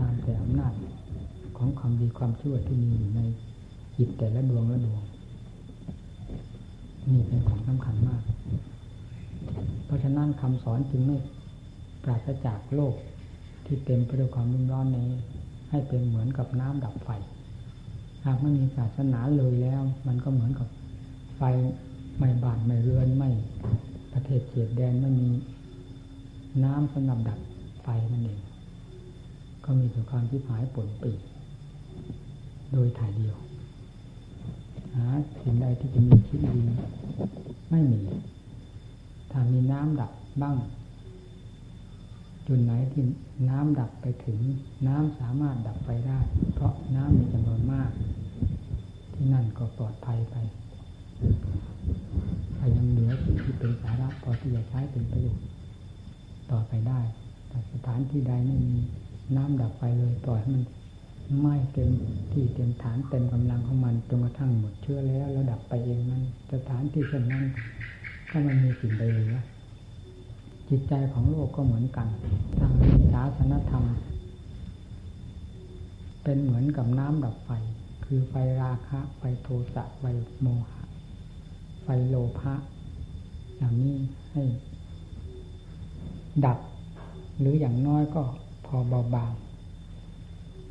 ตามแต่อำนาจของความดีความชั่วที่มีอยู่ในจิตแต่ละดวงละดวง นี่เป็นของสำคัญมาก เพราะฉะนั้นคำสอนจึงไม่ปราศจากโลกที่เต็มไปด้วยความรุ่มร้อนนี้ ให้เป็นเหมือนกับน้ำดับไฟ หากไม่มีศาสนาเลยแล้ว มันก็เหมือนกับไฟไม่บานไม่เรือนไม่ประเทศเขตแดนไม่มีน้ำสำหรับดับไฟนั่นเอง ก็มีแต่ความที่หายป่นปีโดยถ่ายเดียวหาสิ่งใดที่จะมีชีวิตดีไม่มี ถ้ามีน้ำดับบ้าง จุดไหนที่น้ำดับไปถึง น้ำสามารถดับไฟได้ เพราะน้ำมีจำนวนมาก ที่นั่นก็ปลอดภัยไปถ้ายังเหลือสิ่งที่เป็นสาระพอที่จะใช้เป็นประโยชน์ต่อไปได้แต่สถานที่ใดไม่มี น้ำดับไฟเลยปล่อยให้มันไหม้เต็มที่เต็มฐานเต็มกำลังของมันจนกระทั่งหมดเชื้อแล้วแล้วดับไปเองนั้นสถานที่เช่นนั้นก็มันมีสิ่งใดเหลือจิตใจของโลกก็เหมือนกันทางศาสนธรรม เป็นเหมือนกับน้ำดับไฟ คือไฟราคะ ไฟโทสะไฟโมหะ ไฟโลภะอย่างนี้ให้ดับ หรืออย่างน้อยก็ อเบาบาง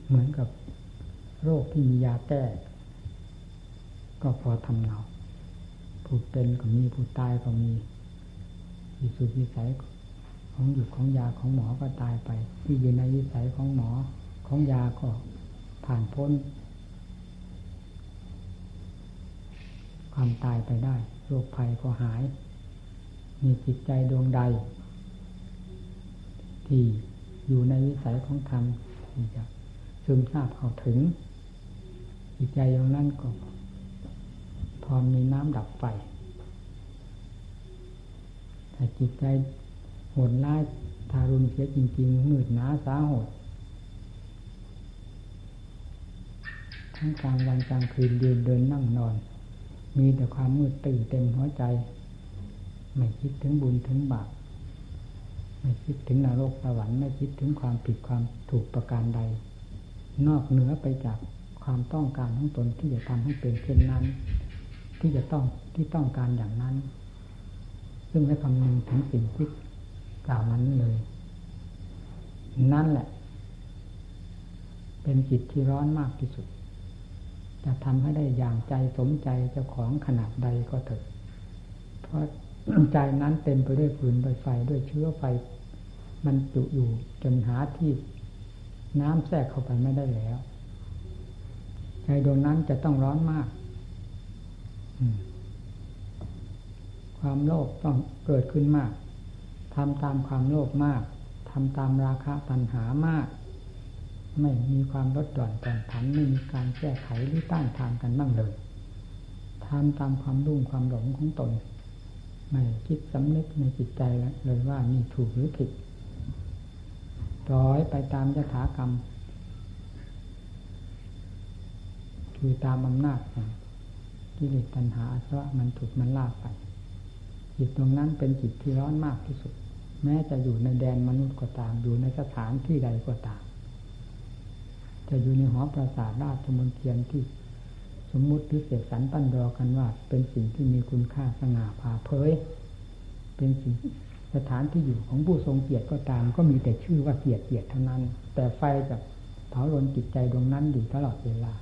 เหมือนกับโรคที่มียาแก้ ก็พอทำเนาผู้เป็นก็มีผู้ตายก็มีวิสุทธิวิสัยของหยุดของยาของหมอก็ตายไป ที่อยู่ในวิสัยของหมอของยาก็ผ่านพ้น ความตายไปได้ โรคภัยก็หาย มีจิตใจดวงใด ที่ อยู่ในวิสัยของธรรมที่จะซึมซาบเข้าถึงจิตใจอย่างนั้นก็พอมีน้ำดับไฟถ้าจิตใจโหดร้ายทารุณเสียจริง ๆ มืดหนาสาหดทั้งกลางวันกลางคืนเดินเดินนั่งนอน มีแต่ความมืดตื่นเต็มหัวใจ ไม่คิดถึงบุญถึงบาป ไม่คิดถึงนรกสวรรค์ไม่คิดถึงความผิดความถูกประการใด นอกเหนือไปจากความต้องการของตนที่จะทำให้เป็นเช่นนั้น ที่จะต้องที่ต้องการอย่างนั้น ซึ่งไม่คำนึงถึงสิ่งที่กล่าวนั้นเลย นั่นแหละ เป็นจิตที่ร้อนมากที่สุด จะทำให้ได้อย่างใจสมใจเจ้าของขนาดใดก็เถอะเพราะ ใจนั้นเต็มไปด้วยฟืนด้วยไฟด้วยเชื้อไฟ มันจุอยู่จนหาที่น้ำแทรกเข้าไปไม่ได้แล้ว ใจดวงนั้นจะต้องร้อนมาก ความโลภต้องเกิดขึ้นมากทำตามความโลภมากทำตามราคะตัณหามาก ไม่มีความลดหย่อนแต่งผันไม่มีการแก้ไขหรือต้านทานกันบ้างเลยทำตามความรุ่งความหลงของตน ไม่คิดสำนึกในจิตใจเลยว่านี่ถูกหรือผิดล่อยไปตามยถากรรม คือตามอำนาจของกิเลสตัณหาอาสวะมันถูกมันลากไป จิตตรงนั้นเป็นจิตที่ร้อนมากที่สุด แม้จะอยู่ในแดนมนุษย์ก็ตาม อยู่ในสถานที่ใดก็ตาม จะอยู่ในหอประสาทราชมนเทียนที่ สมมุติพิเศษสันตั้นรอกันว่า เป็นสิ่งที่มีคุณค่าสง่าผ่าเผย เป็นสิ่งสถานที่อยู่ของผู้ทรงเกียรติก็ตาม ก็มีแต่ชื่อว่าเกียรติเกียรติเท่านั้น แต่ไฟจะเผาลนจิตใจดวงนั้นอยู่ตลอดเวลา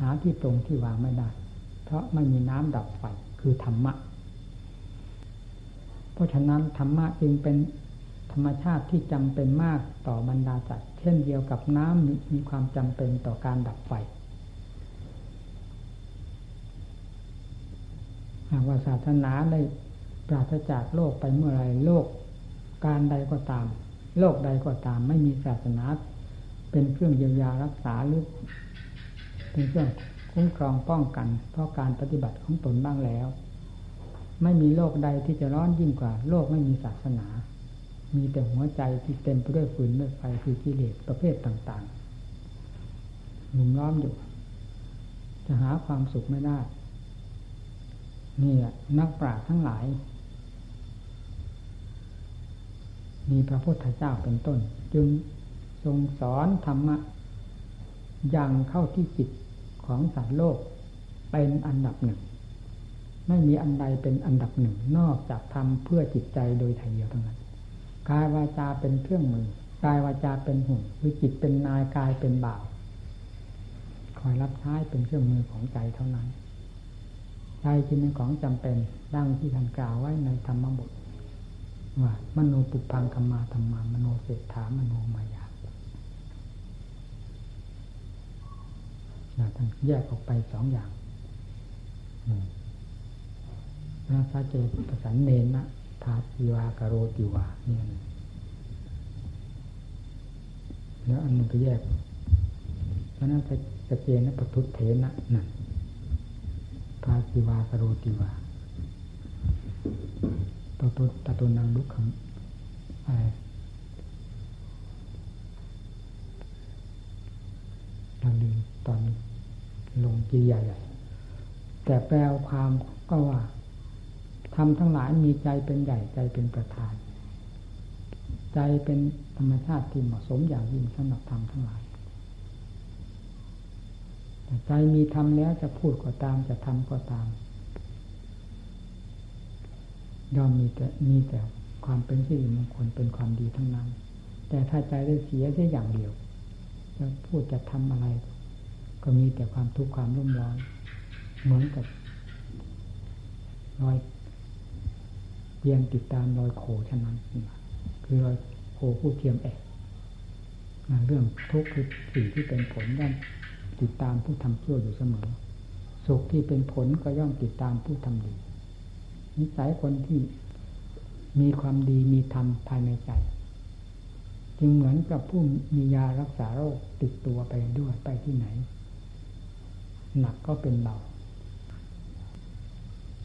หาที่ตรงที่วางไม่ได้ เพราะไม่มีน้ำดับไฟคือธรรมะ เพราะฉะนั้นธรรมะจึงเป็นธรรมชาติที่จำเป็นมากต่อบรรดาจัตว์เช่นเดียวกับน้ำมีมีความจำเป็นต่อการดับไฟ หากว่าศาสนาได้ปราศจากโลกไปเมื่อไรโลกการใดก็ตาม โลกใดก็ตาม ไม่มีศาสนา เป็นเครื่องเยียวยารักษาหรือเป็นเครื่องคุ้มครองป้องกัน เพราะการปฏิบัติของตนบ้างแล้ว ไม่มีโลกใดที่จะร้อนยิ่งกว่า โลกไม่มีศาสนา มีแต่หัวใจที่เต็มไปด้วยฝืนด้วยไฟคือกิเลสประเภทต่างๆหมุนล้อมอยู่ จะหาความสุขไม่ได้ นี่แหละนักปราชญ์ทั้งหลาย มีพระพุทธเจ้าเป็นต้น จึงทรงสอนธรรมะยังเข้าที่จิตของสัตว์โลกเป็นอันดับหนึ่ง ไม่มีอันใดเป็นอันดับหนึ่ง นอกจากทำเพื่อจิตใจโดยไทยเดียวเท่านั้นกายวาจาเป็นเครื่องมือกายวาจาเป็นหุ่นหรือจิตเป็นนายกายเป็นบ่าว คอยรับใช้เป็นเครื่องมือของใจเท่านั้น ใจจึงเป็นของจำเป็นดังที่ท่านกล่าวไว้ในธรรมบทว่ามโนปุพังธรรมาธรรมามโนเศรษฐามโนมายาท่านแยกออกไปสองอย่างนาซาเจประสันเนนะทาติวากโรติวาเนี่ยแล้วอันนึงก็แยกเพราะนั้นจะเจนะปทุเถนะนั่น พาติวากโรติวาตัวตัวตาตัวนังลุกคำอะไรเราลืมตอนลงจีใหญ่ๆแต่แปลความก็ว่าทำทั้งหลายมีใจเป็นใหญ่ใจเป็นประธาน ใจเป็นธรรมชาติที่เหมาะสมอย่างยิ่งสำหรับทำทั้งหลาย ใจมีทำแล้วจะพูดก็ตามจะทำก็ตามย่อมมีแต่มีแต่ความเป็นสิริมงคลเป็นความดีทั้งนั้น แต่ถ้าใจได้เสียแค่อย่างเดียวจะพูดจะทำอะไร ก็มีแต่ความทุกข์ความรุ่มร้อนเหมือนกับรอยเยียงติดตามรอยโขฉะนั้น คือรอยโขผู้เทียมแอกเรื่องทุกข์คือสิ่งที่เป็นผลย่อม ติดตามผู้ทำชั่วอยู่เสมอ สุขที่เป็นผลก็ย่อมติดตามผู้ทำดี นิสัยคนที่มีความดีมีธรรมภายในใจ จึงเหมือนกับผู้มียารักษาโรคติดตัวไปด้วยไปที่ไหน หนักก็เป็นเบา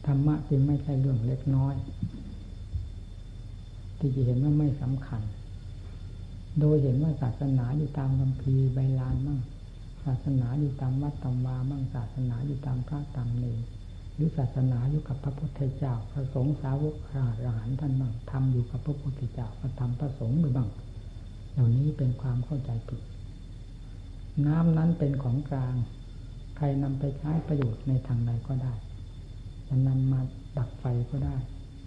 ธรรมะจึงไม่ใช่เรื่องเล็กน้อย ที่จะเห็นว่าไม่สำคัญ โดยเห็นว่าศาสนาอยู่ตามคำพีใบลานมั่งาสนาอยู่ตามวัดตำวามั่งศาสนาอยู่ตามพระตามเนรหรือศาสนาอยู่กับพระพุทธเจ้าพระสงฆ์สาวกพระอรหันต์ท่านบ้างทำอยู่กับพระพุทธเจ้าพระธรรมพระสงฆ์หรือบ้างเหล่านี้เป็นความเข้าใจผิดน้ำนั้นเป็นของกลาง ใครนำไปใช้ประโยชน์ในทางใดก็ได้จะนำมาดับไฟก็ได้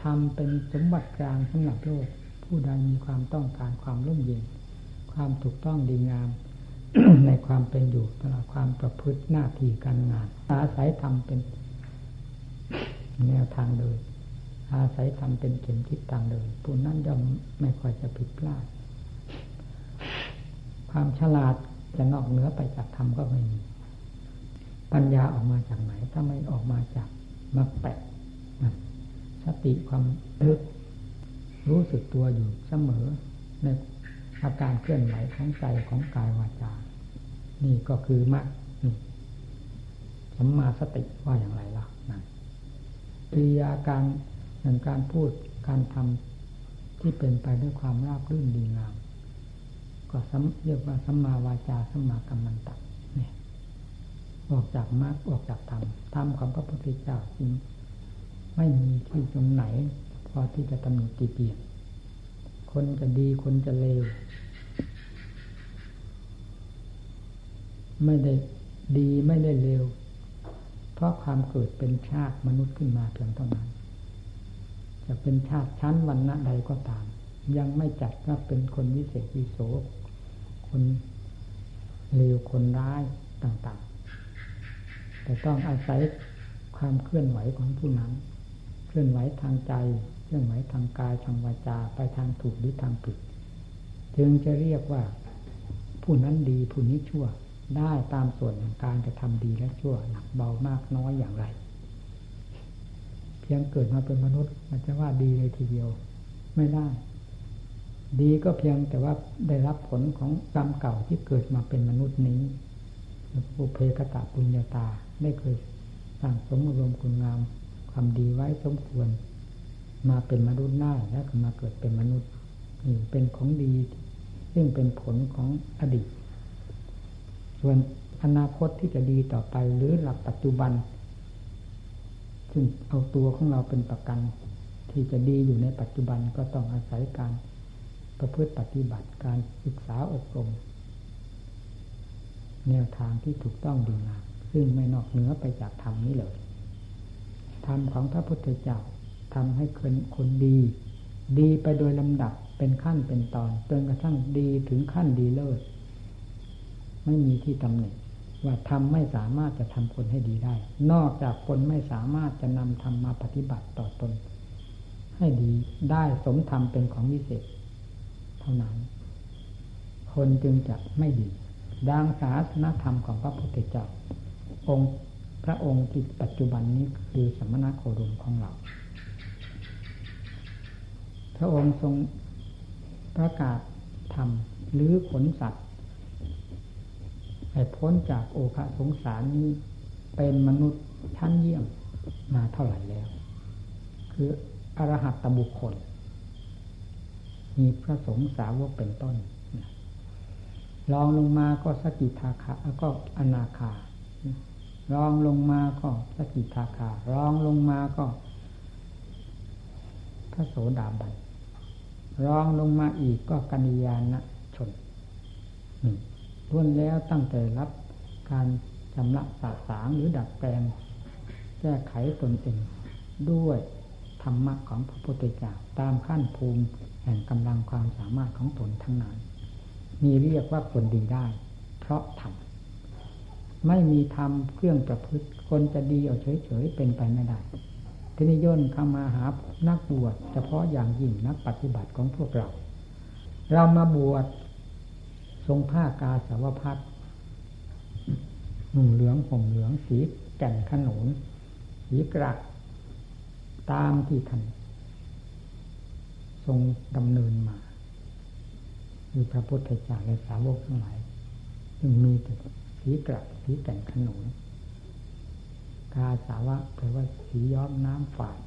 ทำเป็นสมบัติกลางสำหรับโลก ผู้ใดมีความต้องการความร่มเย็น ความถูกต้องดีงาม ในความเป็นอยู่ตลอดความประพฤติหน้าที่การงาน อาศัยทำเป็นแนวทางเดินอาศัยทำเป็นเข็มทิศทางเดินผู้นั้นย่อมไม่ค่อยจะผิดพลาด ความฉลาดจะนอกเหนือไปจากธรรมก็ไม่มี ปัญญาออกมาจากไหน ถ้าไม่ออกมาจากมาแปะสติความรู้รู้สึกตัวอยู่เสมอใน อาการเคลื่อนไหวของใจของกายวาจา นี่ก็คือมรรคสัมมาสติว่าอย่างไรล่ะนั่นปริยาการอย่งการพูดการทำที่เป็นไปด้วยความราบรื่นดีงาม ก็เรียกว่าสัมมาวาจาสัมมากัมมันตะเนี่ยออกจากมรรคออกจากธรรมธรรมของพระพุทธเจ้าจริงไม่มีที่ตรงไหน พอที่จะตำหนิตีเปียนคนจะดีคนจะเลว ไม่ได้ดีไม่ได้เลวเพราะความเกิดเป็นชาติมนุษย์ขึ้นมาเพียงเท่านั้น จะเป็นชาติชั้นวันณะใดก็ตาม ยังไม่จัดว่าเป็นคนวิเศษวิโสคนเลวคนร้ายต่างๆ แต่ต้องอาศัยความเคลื่อนไหวของผู้นั้น เคลื่อนไหวทางใจเคลื่อนไหวทางกายทางวาจาไปทางถูกหรือทางผิด จึงจะเรียกว่าผู้นั้นดีผู้นี้ชั่ว ได้ตามส่วนของการจะทำดีและชั่วหนักเบามากน้อยอย่างไร เพียงเกิดมาเป็นมนุษย์มันจะว่าดีเลยทีเดียว ไม่ได้ ดีก็เพียงแต่ว่าได้รับผลของกรรมเก่าที่เกิดมาเป็นมนุษย์นี้ปุเพกตะปุญญาตาได้เคยสร้างสมรวมคุณงามความดีไว้สมควร มาเป็นมนุษย์ได้แล้วก็มาเกิดเป็นมนุษย์นี่เป็นของดี ซึ่งเป็นผลของอดีต ส่วนอนาคตที่จะดีต่อไปหรือหลักปัจจุบัน ซึ่งเอาตัวของเราเป็นประกัน ที่จะดีอยู่ในปัจจุบันก็ต้องอาศัยการประพฤติปฏิบัติการศึกษาอบรม แนวทางที่ถูกต้องดีงามซึ่งไม่นอกเหนือไปจากธรรมนี้เลยธรรมของพระพุทธเจ้าทำให้คนคนดี ดีไปโดยลำดับเป็นขั้นเป็นตอนจนกระทั่งดีถึงขั้นดีเลิศ ไม่มีที่ตำหนิว่าทำไม่สามารถจะทำคนให้ดีได้ นอกจากคนไม่สามารถจะนำธรรมมาปฏิบัติต่อตน ให้ดีได้สมธรรมเป็นของวิเศษ เท่านั้น คนจึงจะไม่ดี ดังศาสนธรรมของพระพุทธเจ้า องค์พระองค์ที่ปัจจุบันนี้คือสมณโคดมของเรา พระองค์ทรงประกาศธรรมหรือขนสัตว์ ให้พ้นจากโอคะสงสารนี้ เป็นมนุษย์ชั้นเยี่ยมมาเท่าไหร่แล้ว คืออรหัตตบุคคล มีพระสงฆ์สาวกเป็นต้นลองลงมาก็สกิทาคาก็อนาคารองลงมาก็สกิทาคารองลงมาก็พระโสดาบันรองลงมาอีกก็กัญญาณชนนี่ ล้วนแล้วตั้งแต่รับการชำระสาสางหรือดัดแปลง แก้ไขตนเองด้วยธรรมะของพระพุทธเจ้าตามขั้นภูมิแห่งกำลังความสามารถของตนทั้งนั้น มีเรียกว่าคนดีได้ เพราะธรรมไม่มีธรรมเครื่องประพฤติคนจะดีเอาเฉยๆเป็นไปไม่ได้ทีนี้ย่นเข้ามาหานักบวชเฉพาะอย่างยิ่งนักปฏิบัติของพวกเรา เรามาบวช ทรงผ้ากาสาวพัดหนุ่งเหลืองห่มเหลืองสีแก่นขนุนสีกระตามที่ท่านทรงดำเนินมาคือพระพุทธเจ้าและสาวกทั้งหลายจึงมีแต่สีกระสีแก่นขนุนกาสาวะแปลว่าสีย้อมน้ำฝาด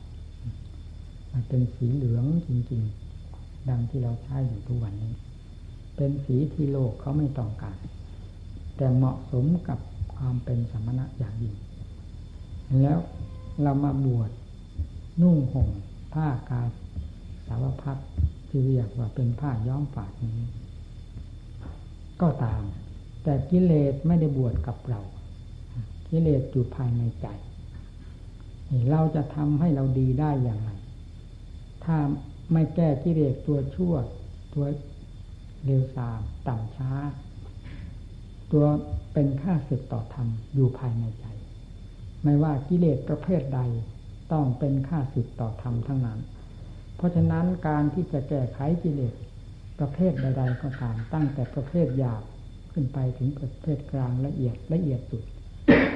มันเป็นสีเหลืองจริง ๆ ดังที่เราใช้อยู่ทุกวันนี้ เป็นสีที่โลกเขาไม่ต้องการ แต่เหมาะสมกับความเป็นสมณะอย่างยิ่งแล้วเรามาบวชนุ่งห่มผ้ากาสาวพัดที่เรียกว่าเป็นผ้าย้อมฝาดนี้ ก็ตาม แต่กิเลสไม่ได้บวชกับเรา กิเลสอยู่ภายในใจ เราจะทำให้เราดีได้อย่างไร ถ้าไม่แก้กิเลสตัวชั่วตัว เร็วสามต่ำช้า ตัวเป็นค่าศึกต่อธรรมอยู่ภายในใจ ไม่ว่ากิเลสประเภทใดต้องเป็นค่าศึกต่อธรรมทั้งนั้น เพราะฉะนั้นการที่จะแก้ไขกิเลสประเภทใด ๆ ก็ตามตั้งแต่ประเภทหยาบขึ้นไปถึงประเภทกลางละเอียดละเอียดสุด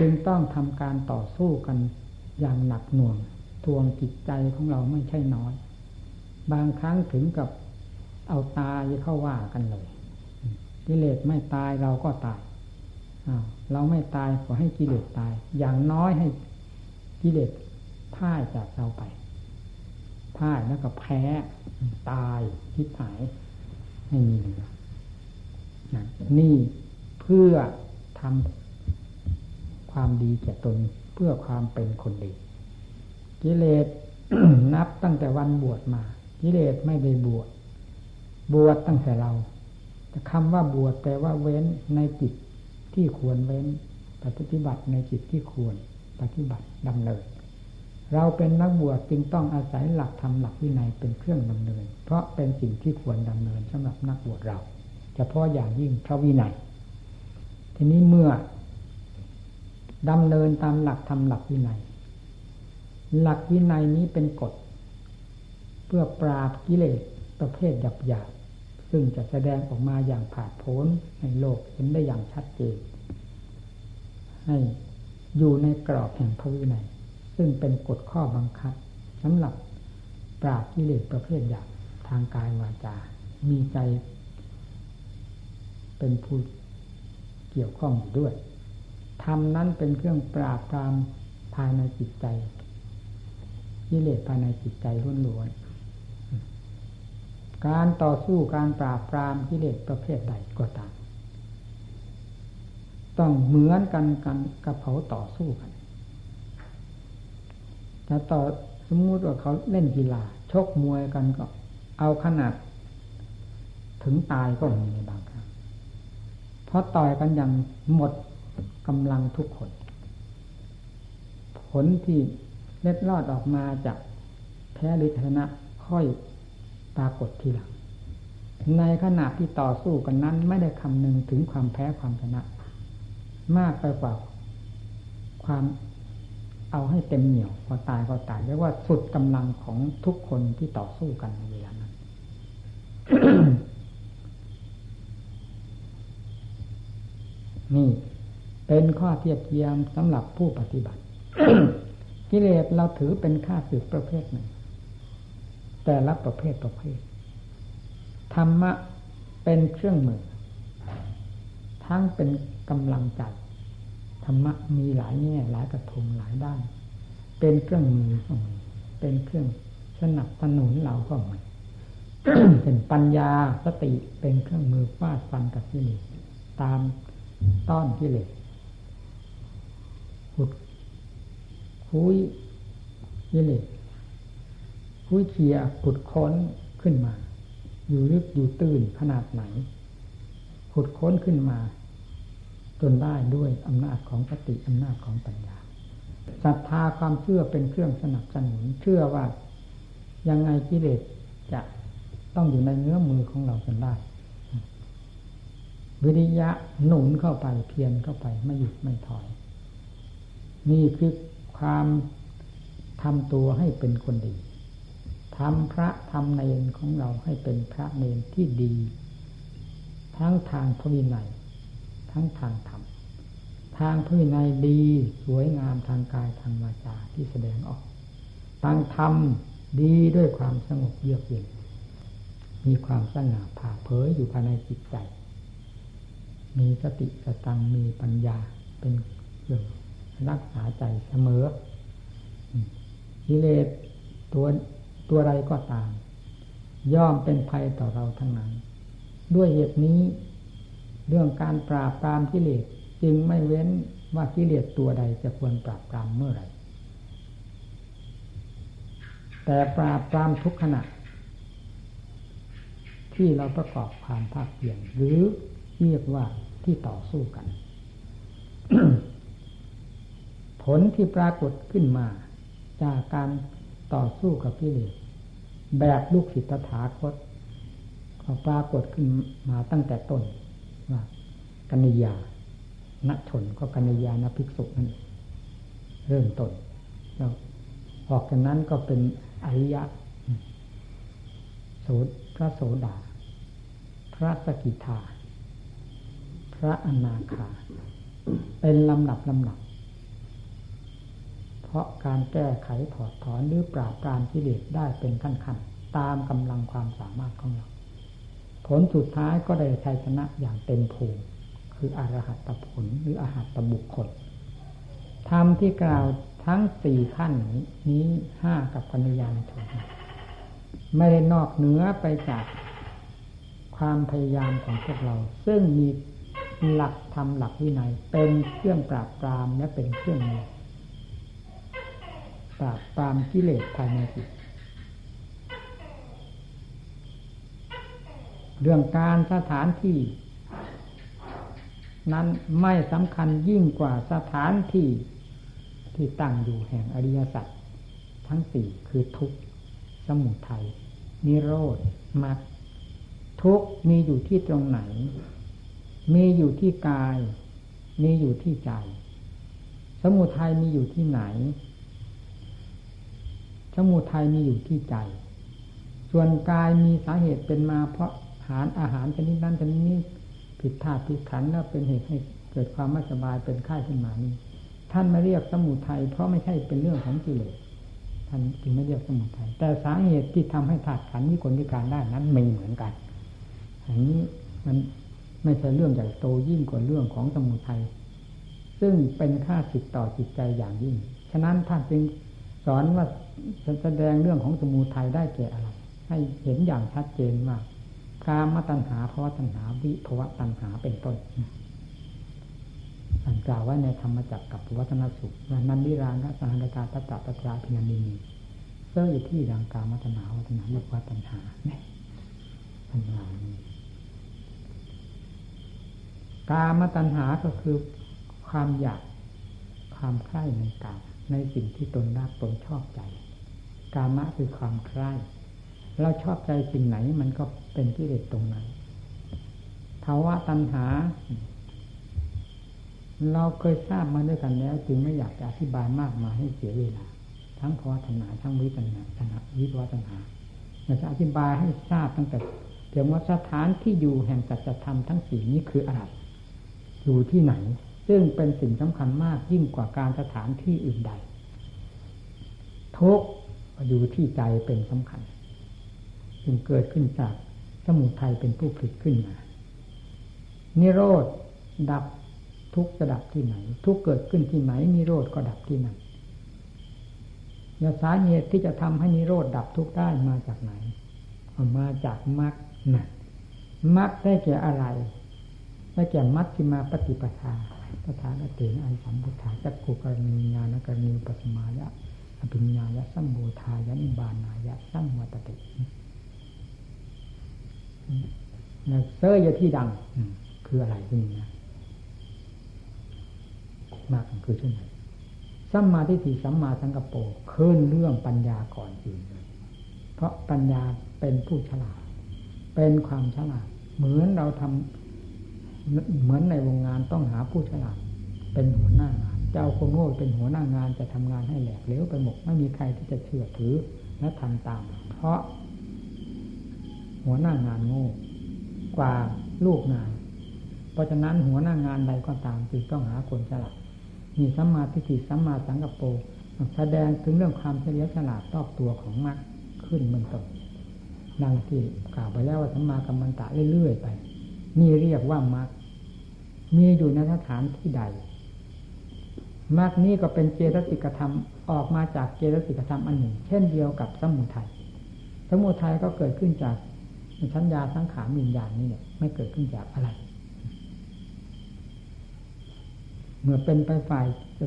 จึงต้องทำการต่อสู้กันอย่างหนักหน่วง ทวงจิตใจของเราไม่ใช่น้อย บางครั้งถึงกับ เอาตายเข้าว่ากันเลยกิเลสไม่ตายเราก็ตายเราไม่ตายขอให้กิเลสตาย อย่างน้อยให้กิเลสพ่ายจากเราไปพ่ายแล้วก็แพ้ตายทิพหายไม่มีเหลือนี่เพื่อทำความดีแก่ตนเพื่อความเป็นคนดี กิเลสนับตั้งแต่วันบวชมา กิเลสไม่ได้บวช บวชตั้งแต่เรา แต่คำว่าบวชแปลว่าเว้นในจิตที่ควรเว้นปฏิบัติในจิตที่ควรปฏิบัติดำเนิน เราเป็นนักบวชจึงต้องอาศัยหลักธรรมหลักวินัยเป็นเครื่องดำเนิน เพราะเป็นสิ่งที่ควรดำเนินสำหรับนักบวชเราเฉพาะอย่างยิ่งพระวินัย ทีนี้เมื่อดำเนินตามหลักธรรมหลักวินัย หลักวินัยนี้เป็นกฎ เพื่อปราบกิเลสประเภทหยาบหยาบ ซึ่งจะแสดงออกมาอย่างผ่าดโผนในโลกเห็นได้อย่างชัดเจน ให้อยู่ในกรอบแห่งพระวินัยซึ่งเป็นกฎข้อบังคับสำหรับปราบกิเลสประเภทหยาบทางกายวาจา มีใจ เป็นผู้เกี่ยวข้องอยู่ด้วยธรรมนั้นเป็นเครื่องปราบปรามภายในจิตใจกิเลสภายในจิตใจล้วนๆ การต่อสู้การปราบปรามกิเลสประเภทใดก็ตาม ต้องเหมือนกันกันกับเขาต่อสู้กันแต่ต่อสมมุติว่าเขาเล่นกีฬาชกมวยกันก็ เอาขนาด ถึงตายก็มีในบางครั้งเพราะต่อยกันอย่างหมดกำลังทุกคน ผลที่เล็ดลอดออกมาจากแพ้หรือชนะค่อย ปรากฏทีหลัง ในขณะที่ต่อสู้กันนั้น ไม่ได้คำนึงถึงความแพ้ความชนะ มากไปกว่าความเอาให้เต็มเหนียวพอตายก็ตายเรียกว่าสุดกำลังของทุกคนที่ต่อสู้กันในเวลานั้นนี่เป็นข้อเทียบเทียมสำหรับผู้ปฏิบัติ กิเลสเราถือเป็นค่าศึกประเภทหนึ่ง แต่ละประเภทประเภท ธรรมะเป็นเครื่องมือ ทั้งเป็นกำลังใจธรรมะมีหลายแง่หลายกระทงหลายด้าน เป็นเครื่องมือก็มีเป็นเครื่องสนับสนุนเราก็มีเป็นปัญญาสติเป็นเครื่องมือฟาดฟันกับกิเลสตามต้อนกิเลสขุดคุยกิเลส คุยเคียขุดค้นขึ้นมา อยู่ลึกอยู่ตื้นขนาดไหน ขุดค้นขึ้นมา จนได้ด้วยอำนาจของสติอำนาจของปัญญาศรัทธาความเชื่อเป็นเครื่องสนับสนุน เชื่อว่ายังไงกิเลสจะต้องอยู่ในเนื้อมือของเราจนได้ วิริยะหนุนเข้าไปเพียรเข้าไปไม่หยุดไม่ถอย นี่คือความทำตัวให้เป็นคนดี ทำพระทำเนรของเราให้เป็นพระเนรที่ดี ทั้งทางพระวินัยทั้งทางธรรมทางพื้นในดีสวยงามทางกายทางวาจาที่แสดงออกทางธรรมดีด้วยความสงบเยือกเย็นมีความสง่าผ่าเผยอยู่ภายในจิตใจ มีสติสตังมีปัญญาเป็นเครื่องรักษาใจเสมอกิเลสตัว ตัวใดก็ตาม ย่อมเป็นภัยต่อเราทั้งนั้น ด้วยเหตุนี้ เรื่องการปราบปรามกิเลสจึงไม่เว้นว่ากิเลสตัวใดจะควรปราบปรามเมื่อไหร่แต่ปราบปรามทุกขณะ ที่เราประกอบความภาคเพียรหรือเรียกว่าที่ต่อสู้กัน ผลที่ปรากฏขึ้นมา จากการต่อสู้กับกิเลส แบบลูกศิษย์ตถาคตก็ปรากฏขึ้นมาตั้งแต่ต้นว่ากัญญาณชนก็กัญญาณภิกษุนั่นเริ่มต้นแล้วออกจากนั้นก็เป็นอริยะโสพระโสดา พระสกิทา พระอนาคา เป็นลำดับลำดับ เพราะการแก้ไขถอดถอนหรือปราบปรามกิเลสได้เป็นขั้นขั้นตามกำลังความสามารถของเรา ผลสุดท้ายก็ได้ชัยชนะอย่างเต็มภูมิคืออรหัตผลหรืออรหัตบุคคลธรรมที่กล่าวทั้งสี่ขั้นนี้ห้ากับปัญญาชนไม่ได้นอกเหนือไปจากความพยายามของพวกเรา ซึ่งมีหลักธรรมหลักวินัย เป็นเครื่องปราบปรามและเป็นเครื่องมือ ปราบปรามกิเลสภายในจิต เรื่องการสถานที่ นั้นไม่สำคัญยิ่งกว่าสถานที่ที่ตั้งอยู่แห่งอริยสัจทั้งสี่คือทุกข์สมุทัยนิโรธมรรคทุกข์มีอยู่ที่ตรงไหน มีอยู่ที่กาย มีอยู่ที่ใจ สมุทัยมีอยู่ที่ไหน มุทัยมีอยู่ที่ใจ ส่วนกายมีสาเหตุเป็นมาเพราะหารอาหารชนิดนั้นชนิดนี้ผิดธาตุผิดขันแล้วเป็นเหตุให้เกิดความไม่สบายเป็นไข้ขึ้นมานี้ ท่านไม่เรียกสมุทัยเพราะไม่ใช่เป็นเรื่องของกิเลสท่านจึงไม่เรียกสมุทัยแต่สาเหตุที่ทำให้ธาตุขันนี้คนพิการได้นั้นไมีเหมือนกัน อันนี้มันไม่ใช่เรื่องใหญ่โตยิ่งกว่าเรื่องของสมุทัยซึ่งเป็นค่าสิทต่อจิตใจอย่างยิ่ง ฉะนั้นท่านจึงสอนว่า แสดงเรื่องของสมุทัยได้แก่อะไร ให้เห็นอย่างชัดเจนมากกามตัณหาภาวะตัณหาวิภวะตัณหาเป็นต้นอันกล่าวไว้ในธรรมจักรกับวัฒนสุขนันดิรานะสหันตาตัตตะตราพิญนีเสื้ออยู่ที่ดังกามตัณหาวัฒนาเรียกว่าตัณหาเนี่ยปัญหานี้กามตัณหาก็คือความอยากความใคร่ในกามในสิ่งที่ตนรักตนชอบใจ กามะคือความใคร่เราชอบใจสิ่งไหนมันก็เป็นที่เด็ดตรงนั้นภาวะตัณหา เราเคยทราบมาด้วยกันแล้ว จึงไม่อยากจะอธิบายมากมาให้เสียเวลา ทั้งภาวะตัณหาทั้งวิปัญญาตัณหาวิภาวะตัณหาเราจะอธิบายให้ทราบตั้งแต่เพียงว่าสถานที่อยู่แห่งจัจธรรมทั้งสี่นี้คืออะไรอยู่ที่ไหน ซึ่งเป็นสิ่งสำคัญมากยิ่งกว่าการสถานที่อื่นใดทุก อยู่ที่ใจเป็นสำคัญ จึงเกิดขึ้นจากสมุทัยเป็นผู้ผลิตขึ้นมา นิโรธดับทุกจะดับที่ไหน ทุกเกิดขึ้นที่ไหน นิโรธก็ดับที่นั่นยาสาเหตุที่จะทำให้นิโรธดับทุกได้มาจากไหนมาจากมรรคนะมรรคได้แก่อะไรได้แก่มัชฌิมาปฏิปทาปทานเตนอันสัมพุทธาจักขุกรณีญาณกรณีปัสมายะ อภิญญายะสัมโบธายะนิบานายะสัมวัตติเซอร์ยที่ดังคืออะไรที่นี่นะมากคือเช่นไรสัมมาทิฏฐิสัมมาสังกปรขึ้นเรื่องปัญญาก่อนอื่นเพราะปัญญาเป็นผู้ฉลาด เป็นความฉลาด เหมือนเราทำเหมือนในวงงานต้องหาผู้ฉลาด เป็นหัวหน้างาน จะเอาคนโง่เป็นหัวหน้างานจะทำงานให้แหลกเลี้ยวไปหมดไม่มีใครที่จะเชื่อถือและทำตาม เพราะ หัวหน้างานโง่กว่าลูกงาน เพราะฉะนั้นหัวหน้างานใดก็ตามจึงต้องหาคนฉลาดมีสัมมาทิฏฐิสัมมาสังกัปรแสดงถึงเรื่องความเฉลียวฉลาดรอบตัวของมรรคขึ้นเบื้องต้นดังที่กล่าวไปแล้วว่าสัมมากัมมันตะเรื่อยๆไป นี่เรียกว่ามรรคมีอยู่ในสถานที่ใด มรรคนี้ก็เป็นเจตสิกธรรมออกมาจากเจตสิกธรรมอันหนึ่ง เช่นเดียวกับสมุทัยสมุทัยก็เกิดขึ้นจากชั้นยาสังขารวิญญาณนี่เนี่ยไม่เกิดขึ้นจากอะไร เมื่อเป็นไปฝ่ายจะ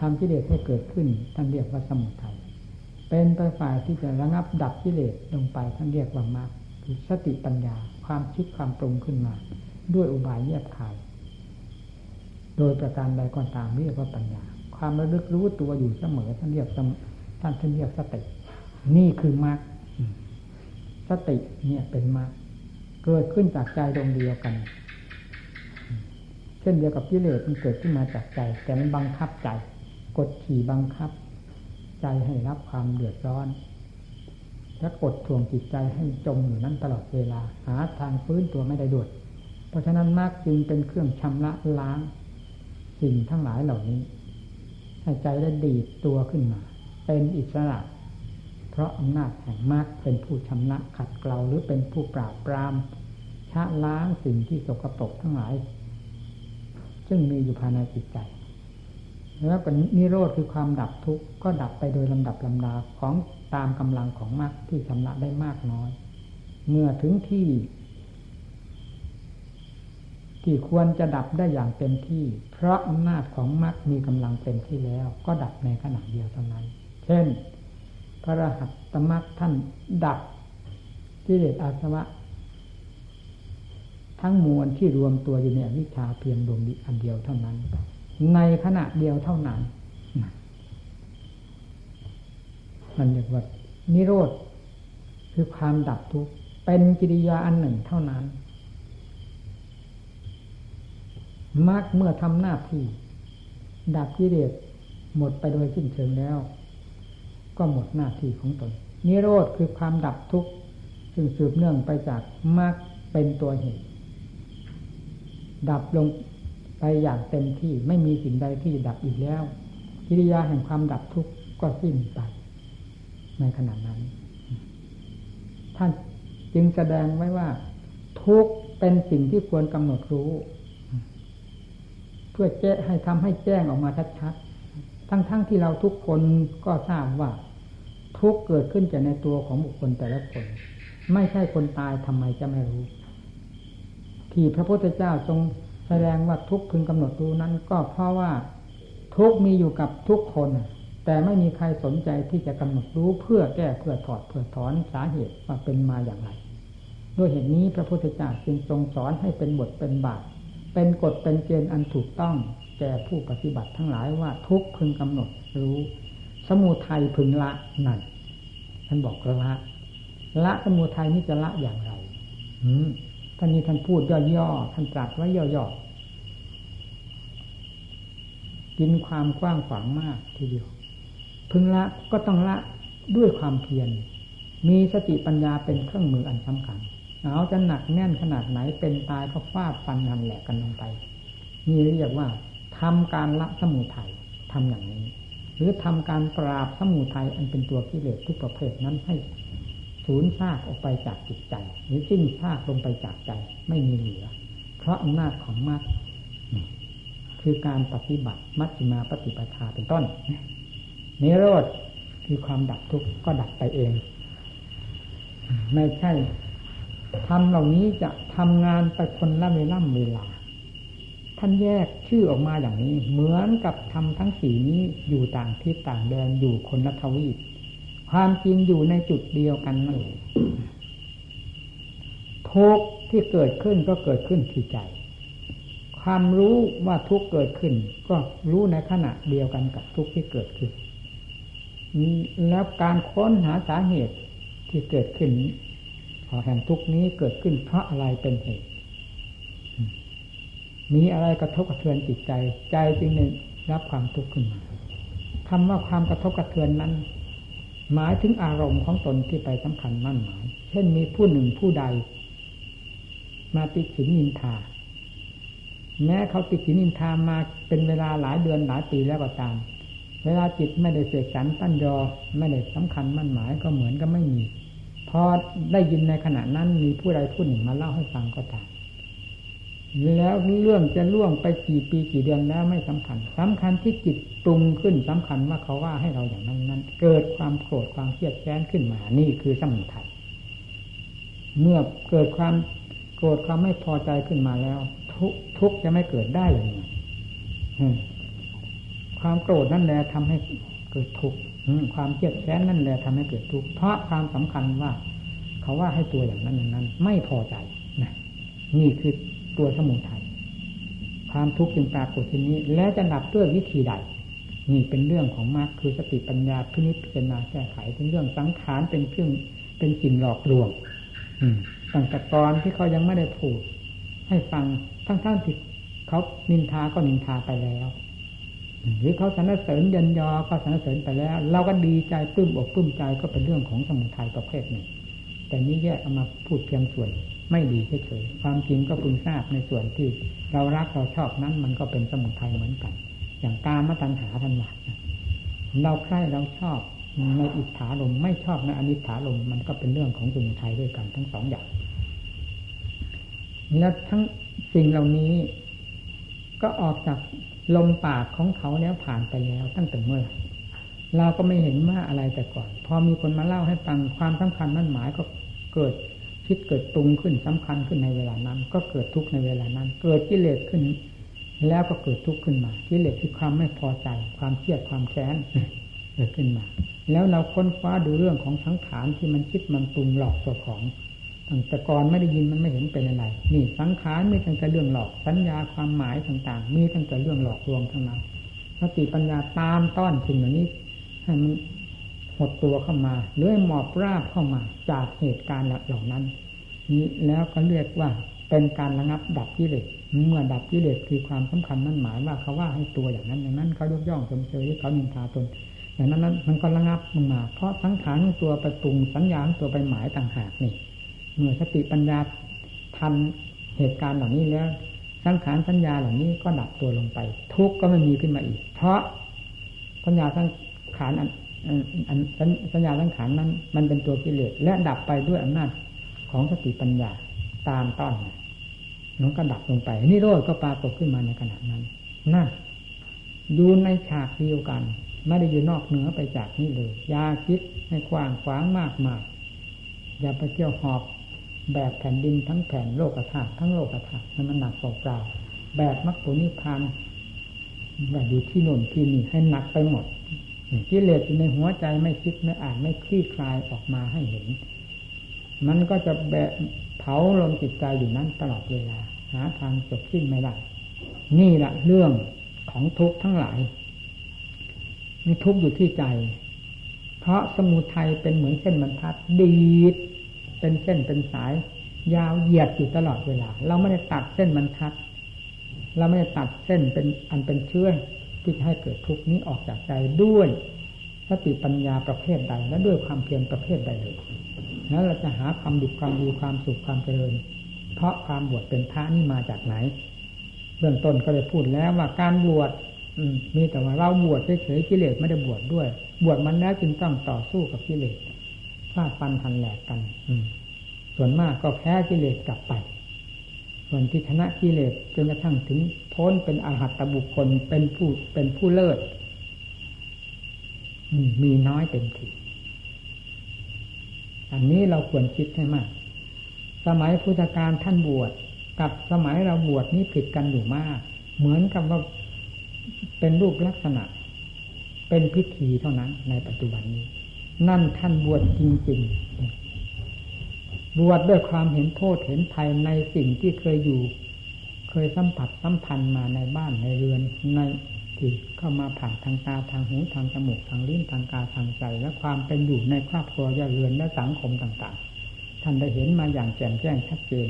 ทำกิเลสให้เกิดขึ้นท่านเรียกว่าสมุทัยเป็นไปฝ่ายที่จะระงับดับกิเลสลงไปท่านเรียกว่ามรรคคือสติปัญญาความคิดความปรุงขึ้นมา ด้วยอุบายเยียบขาย โดยประการใดก็ตามเรียกว่าปัญญา ความระลึกรู้ตัวอยู่เสมอท่านเรียกท่านท่านเรียกสติ นี่คือมรรคสติเนี่ยเป็นมรรคเกิดขึ้นจากใจดวงเดียวกัน เช่นเดียวกับกิเลสมันเกิดขึ้นมาจากใจ แต่มันบังคับใจ กดขี่บังคับ ใจให้รับความเดือดร้อนและกดท่วงจิตใจให้จมอยู่นั้นตลอดเวลา หาทางฟื้นตัวไม่ได้ด้วยเพราะฉะนั้นมากจึงเป็นเครื่องชำระล้าง สิ่งทั้งหลายเหล่านี้ ให้ใจได้ดีดตัวขึ้นมา เป็นอิสระ เพราะอำนาจแห่งมากเป็นผู้ชำระขัดเกลาหรือเป็นผู้ปราบปรามชะล้างสิ่งที่สกปรกทั้งหลาย ซึ่งมีอยู่ภายในจิตใจแล้วก็นิโรธคือความดับทุกข์ก็ดับไปโดยลำดับลำดาของตามกำลังของมรรคที่ชำระได้มากน้อย เมื่อถึงที่ ที่ควรจะดับได้อย่างเต็มที่ เพราะอำนาจของมรรคมีกำลังเต็มที่แล้ว ก็ดับในขณะเดียวเท่านั้น เช่น พระรหัสตมรรคท่านดับที่เดชอาสวะ ทั้งมวลที่รวมตัวอยู่ในวิชาเพียงดวงอันเดียวเท่านั้น ในขณะเดียวเท่านั้นมันเรียกว่านิโรธคือความดับทุกข์เป็นกิริยาอันหนึ่งเท่านั้น มรรคเมื่อทำหน้าที่ ดับกิเลสหมดไปโดยสิ้นเชิงแล้ว ก็หมดหน้าที่ของตน นิโรธคือความดับทุกข์ซึ่งสืบเนื่องไปจากมรรคเป็นตัวเหตุ ดับลงไปอย่างเต็มที่ไม่มีสิ่งใดที่จะดับอีกแล้วกิริยาแห่งความดับทุกข์ก็สิ้นไป ในขณะนั้น ท่านจึงแสดงไว้ว่า ทุกเป็นสิ่งที่ควรกำหนดรู้ เพื่อแจ้ให้ทำให้แจ้งออกมาชัดๆ ทั้งๆทที่เราทุกคนก็ทราบว่า ทุกเกิดขึ้นจากในตัวของบุคคลแต่ละคน ไม่ใช่คนตายทำไมจะไม่รู้ ที่พระพุทธเจ้าทรงแสดงว่าทุกพึงกำหนดรู้นั้น ก็เพราะว่าทุกมีอยู่กับทุกคน แต่ไม่มีใครสนใจที่จะกำหนดรู้เพื่อแก้เพื่อถอดเพื่อถอนสาเหตุว่าเป็นมาอย่างไรด้วยเหตุนี้พระพุทธเจ้าจึงทรงสอนให้เป็นบทเป็นบาท เป็นกฎเป็นเกณฑ์อันถูกต้องแก่ผู้ปฏิบัติทั้งหลายว่าทุกพึงกำหนดรู้ สมุทัยพึงละนั่นท่านบอกละละสมุทัยนี่จะละอย่างไรอืท่านนี้ท่านพูดย่อๆท่านตรัสไว้ย่อๆกินความกว้างขวางมากทีเดียว พึงละก็ต้องละด้วยความเพียรมีสติปัญญาเป็นเครื่องมืออันสำคัญ เอาวจะหนักแน่นขนาดไหนเป็นตายก็ฟาดฟันนันแหลกกันลงไป นี่เรียกว่าทำการละสมุทัยทำอย่างนี้ หรือทำการปราบสมุทัยอันเป็นตัวกิเลสทุกประเภทนั้นให้สูญซากออกไปจากจิตใจ หรือสิ้นซากลงไปจากใจไม่มีเหลือ เพราะอำนาจของมรรคคือการปฏิบัติมัชฌิมาปฏิปทาเป็นต้นนิโรธคือความดับทุกข์ก็ดับไปเอง ไม่ใช่ ทำเหล่านี้จะทำงานไปคนละเวล่ำเวลา ท่านแยกชื่อออกมาอย่างนี้ เหมือนกับทำทั้งสี่นี้อยู่ต่างทิศต่างแดนอยู่คนละทวีปความจริงอยู่ในจุดเดียวกันนั่นแหละทุกที่เกิดขึ้นก็เกิดขึ้นที่ใจ ความรู้ว่าทุกเกิดขึ้น ก็รู้ในขณะเดียวกันกับทุกที่เกิดขึ้นแล้วการค้นหาสาเหตุที่เกิดขึ้น แห่งทุกนี้เกิดขึ้นเพราะอะไรเป็นเหตุ มีอะไรกระทบกระเทือนจิตใจ ใจจึงได้รับความทุกข์ขึ้นมาคำว่าความกระทบกระเทือนนั้น หมายถึงอารมณ์ของตนที่ไปสำคัญมั่นหมาย เช่นมีผู้หนึ่งผู้ใด มาติดสินนินทา แม้เขาติดสินนินทามาเป็นเวลาหลายเดือนหลายปีแล้วก็ตาม เวลาจิตไม่ได้เสกสรรตั้นยอไม่ได้สำคัญมั่นหมายก็เหมือนกับไม่มี พอได้ยินในขณะนั้นมีผู้ใดผู้หนึ่งมาเล่าให้ฟังก็ตามแล้วเรื่องจะล่วงไปกี่ปีกี่เดือนแล้วไม่สำคัญสำคัญที่จิตปรุงขึ้นสำคัญว่าเขาว่าให้เราอย่างนั้นนั้น เกิดความโกรธความเครียดแค้นขึ้นมา นี่คือสมุทัยเมื่อเกิดความโกรธความไม่พอใจขึ้นมาแล้ว ทุกทุกจะไม่เกิดได้เลยความโกรธนั่นแหละทำให้เกิดทุกข์ ความเครียดแค้นนั่นแหละทำให้เกิดทุกข์เพราะความสำคัญว่า เขาว่าให้ตัวอย่างนั้นอย่างนั้น ไม่พอใจนะนี่คือตัวสมุทัยความทุกข์จึงปรากฏที่นี้ แล้วจะดับด้วยวิธีใดนี่เป็นเรื่องของมรรคคือสติปัญญาพินิจพิจารณาแก้ไขเป็นเรื่องสังขารเป็นเครื่องเป็นสิ่งหลอกลวงตั้งแต่กอนที่เขายังไม่ได้พูด ให้ฟังทั้งๆที่เขานินทาก็นินทาไปแล้ว หรือเขาสรรเสริญยันยอก็สรรเสริญไปแล้ว เราก็ดีใจปลื้มอกปลื้มใจก็เป็นเรื่องของสมุทัยประเภทหนึ่ง แต่นี้แยกเอามาพูดเพียงส่วนไม่ดีเฉยๆความจริงก็พึงทราบในส่วนที่เรารักเราชอบนั้นมันก็เป็นสมุทัยเหมือนกัน อย่างกามตัณหาทันหลักเราใคร่เราชอบในอิทธาลมไม่ชอบในอนิถาลมมันก็เป็นเรื่องของสมุทัยด้วยกันทั้งสองอย่างและทั้งสิ่งเหล่านี้ก็ออกจาก ลมปากของเขาแล้วผ่านไปแล้วตั้งแต่เมื่อเราก็ไม่เห็นว่าอะไรแต่ก่อน พอมีคนมาเล่าให้ฟังความสำคัญนั่นหมายก็เกิดคิดเกิดปรุงขึ้นสำคัญขึ้นในเวลานั้น ก็เกิดทุกข์ในเวลานั้น เกิดกิเลสขึ้น แล้วก็เกิดทุกข์ขึ้นมากิเลสคือความไม่พอใจ ความเครียดความแค้นเกิดขึ้นมา แล้วเราค้นคว้าดูเรื่องของสังขารที่มันคิดมันปรุงหลอกตัวของ แต่ก่อนไม่ได้ยินมันไม่เห็นเป็นอะไร นี่สังขารมีตั้งแต่เรื่องหลอก สัญญาความหมายต่างๆ มีตั้งแต่เรื่องหลอกลวงทั้งนั้นสติปัญญาตามต้อนสิ่งเหล่านี้ให้มันหดตัวเข้ามาเลื่อยหมอบราบเข้ามาจากเหตุการณ์เหล่านั้น นี้แล้วก็เรียกว่าเป็นการระงับดับกิเลสเมื่อดับกิเลสคือความสำคัญนั่นหมายว่าเขาว่าให้ตัวอย่างนั้นอย่างนั้นเขายกย่องชมเชยเขานินทาตนอย่างนั้นนั้นมันก็ระงับลงมา เพราะสังขารตัวไปปรุงสัญญาตัวไปหมายต่างหากนี่ เมื่อสติปัญญาทันเหตุการณ์เหล่านี้แล้ว สังขารสัญญาเหล่านี้ก็ดับตัวลงไป ทุกก็ไม่มีขึ้นมาอีก เพราะสัญญาสังขารอันอันสัญญาสังขารนั้น มันเป็นตัวกิเลสและดับไปด้วยอำนาจของสติปัญญาตามต้อนนั้นก็ดับลงไปนี่โรดก็ปรากฏขึ้นมาในขณะนั้นน่าอยู่ในฉากเดียวกัน ไม่ได้อยู่นอกเหนือไปจากนี้เลย ยาคิดในกว้างขวางมากมายอย่าไปเที่ยวหอบ แบบแผ่นดินทั้งแผ่นโลกธาตุทั้งโลกธาตุมันหนักเปล่าแบบมรรคผลนิพพานแบบอยู่ที่โน่นที่นี่ให้หนักไปหมดกิเลสอยู่ในหัวใจไม่คิดไม่อ่านไม่คลี่คลายออกมาให้เห็น มันก็จะแบะเผาลมจิตใจอยู่นั้นตลอดเวลา หาทางจบสิ้นไม่ได้นี่แหละเรื่องของทุกข์ทั้งหลายมีทุกข์อยู่ที่ใจ เพราะสมุทัยเป็นเหมือนเส้นบรรทัดดีด เป็นเส้นเป็นสาย ยาวเหยียดอยู่ตลอดเวลา เราไม่ได้ตัดเส้นบรรทัด เราไม่ได้ตัดเส้นเป็นอันเป็นเชื่อที่ให้เกิดทุกข์นี้ออกจากใจด้วยสติปัญญาประเภทใด และด้วยความเพียรประเภทใดเลยแล้วเราจะหาความดีความดีความสุขความเจริญ เพราะความบวชเป็นพระนี่มาจากไหน เบื้องต้นก็เลยพูดแล้วว่าการบวชมีแต่ว่าเราบวชเฉยๆกิเลสไม่ได้บวชดด้วย บวชมันแล้วจึงต้องต่อสู้กับกิเลส ฟาดฟันทันแหลกกัน อืส่วนมากก็แพ้กิเลสกลับไป ส่วนที่ชนะกิเลสจนกระทั่งถึงพ้นเป็นอรหัตตบุคคลเป็นผู้เป็นผู้เลิศมีน้อยเต็มทีอันนี้เราควรคิดให้มาก สมัยพุทธกาลท่านบวชกับสมัยเราบวชนี่ผิดกันอยู่มาก เหมือนกับว่าเป็นรูปลักษณะ เป็นพิธีเท่านั้นในปัจจุบันนี้ นั่นท่านบวชจริงๆ บวชดด้วยความเห็นโทษเห็นภัยในสิ่งที่เคยอยู่ เคยสัมผัสสัมพันธ์มาในบ้านในเรือนในที่เข้ามาผ่านทางตาทางหูทางจมูกทางลิ้นทางกายทางใจ และความเป็นอยู่ในครอบครัวยาเรือนและสังคมต่างๆ ท่านได้เห็นมาอย่างแจ่มแจ้งชัดเจน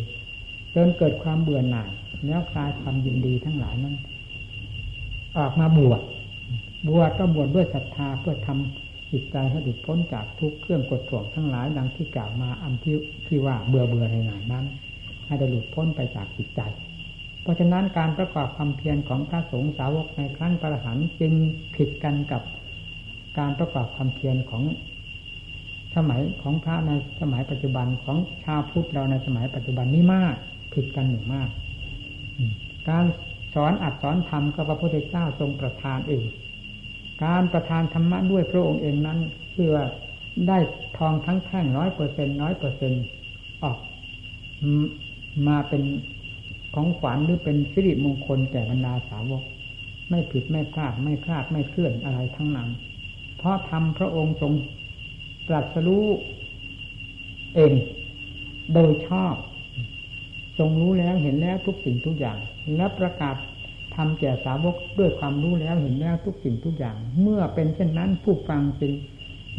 จนเกิดความเบื่อหน่ายแล้วคลายความยินดีทั้งหลายนั้นออกมาบวชบวชก็บวชดด้วยศรัทธาเพื่อทำ จิตใจให้หลุดพ้นจากทุกเครื่องกดถ่วงทั้งหลายดังที่กล่าวมาอันที่ที่ว่าเบื่อเบื่อในหนายนั้น ให้ได้หลุดพ้นไปจากจิตใจ เพราะฉะนั้นการประกอบความเพียรของพระสงฆ์สาวกในครั้งประหันจึงผิดกันกับการประกอบความเพียรของสมัยของพระในสมัยปัจจุบันของชาวพุทธเราในสมัยปัจจุบันนี้มากผิดกันหนึ่งมาก การสอนอัดสอนธรรมก็พระพุทธเจ้าทรงประทานเอง การประทานธรรมะด้วยพระองค์เองนั้นเพื่อได้ทองทั้งแท่งร้อยเปอร์เซ็นน้อยเปอร์เซ็นออกมาเป็นของขวัญหรือเป็นสิริมงคลแก่บรรดาสาวก ไม่ผิดไม่พลาดไม่คลาดไม่เคลื่อนอะไรทั้งนั้น เพราะทำพระองค์ทรงตรัสรู้เองโดยชอบ ทรงรู้แล้วเห็นแล้วทุกสิ่งทุกอย่าง และประกาศ ทำแก่สาวกด้วยความรู้แล้วเห็นแล้วทุกสิ่งทุกอย่าง เมื่อเป็นเช่นนั้นผู้ฟังจึง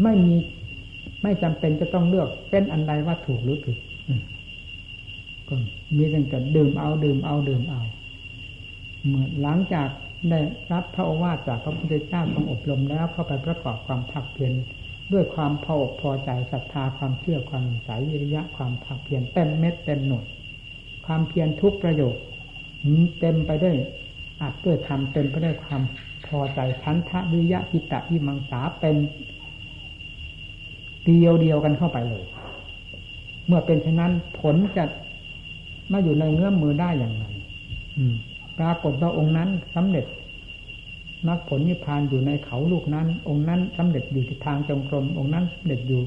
ไม่มีไม่จำเป็นจะต้องเลือกเป็นอันใดว่าถูกหรือผิดก็มีแต่ดื่มเอาดื่มเอาดื่มเอาเมื่อหลังจากได้รับพระโอวาทจากพระพุทธเจ้าทรงอบรมแล้วเข้าไปประกอบความภาคเพียรด้วยความพออกพอใจศรัทธาความเชื่อความสายวิริยะความภาคเพียรเต็มเม็ดเต็มหน่วยความเพียรทุกประโยคเต็มไปด้วย อัดด้วยธรรมเต็มไปด้วยความพอใจชันทะวิยะกิตะวิมังสาเป็นเดียวเดียวกันเข้าไปเลย เมื่อเป็นเช่นนั้นผลจะมาอยู่ในเงื้อมมือได้อย่างไรปรากฏว่าองค์นั้นสำเร็จมรรคผลนิพพานอยู่ในเขาลูกนั้น องค์นั้นสำเร็จอยู่ที่ทางจงกรม องค์นั้นสำเร็จอยู่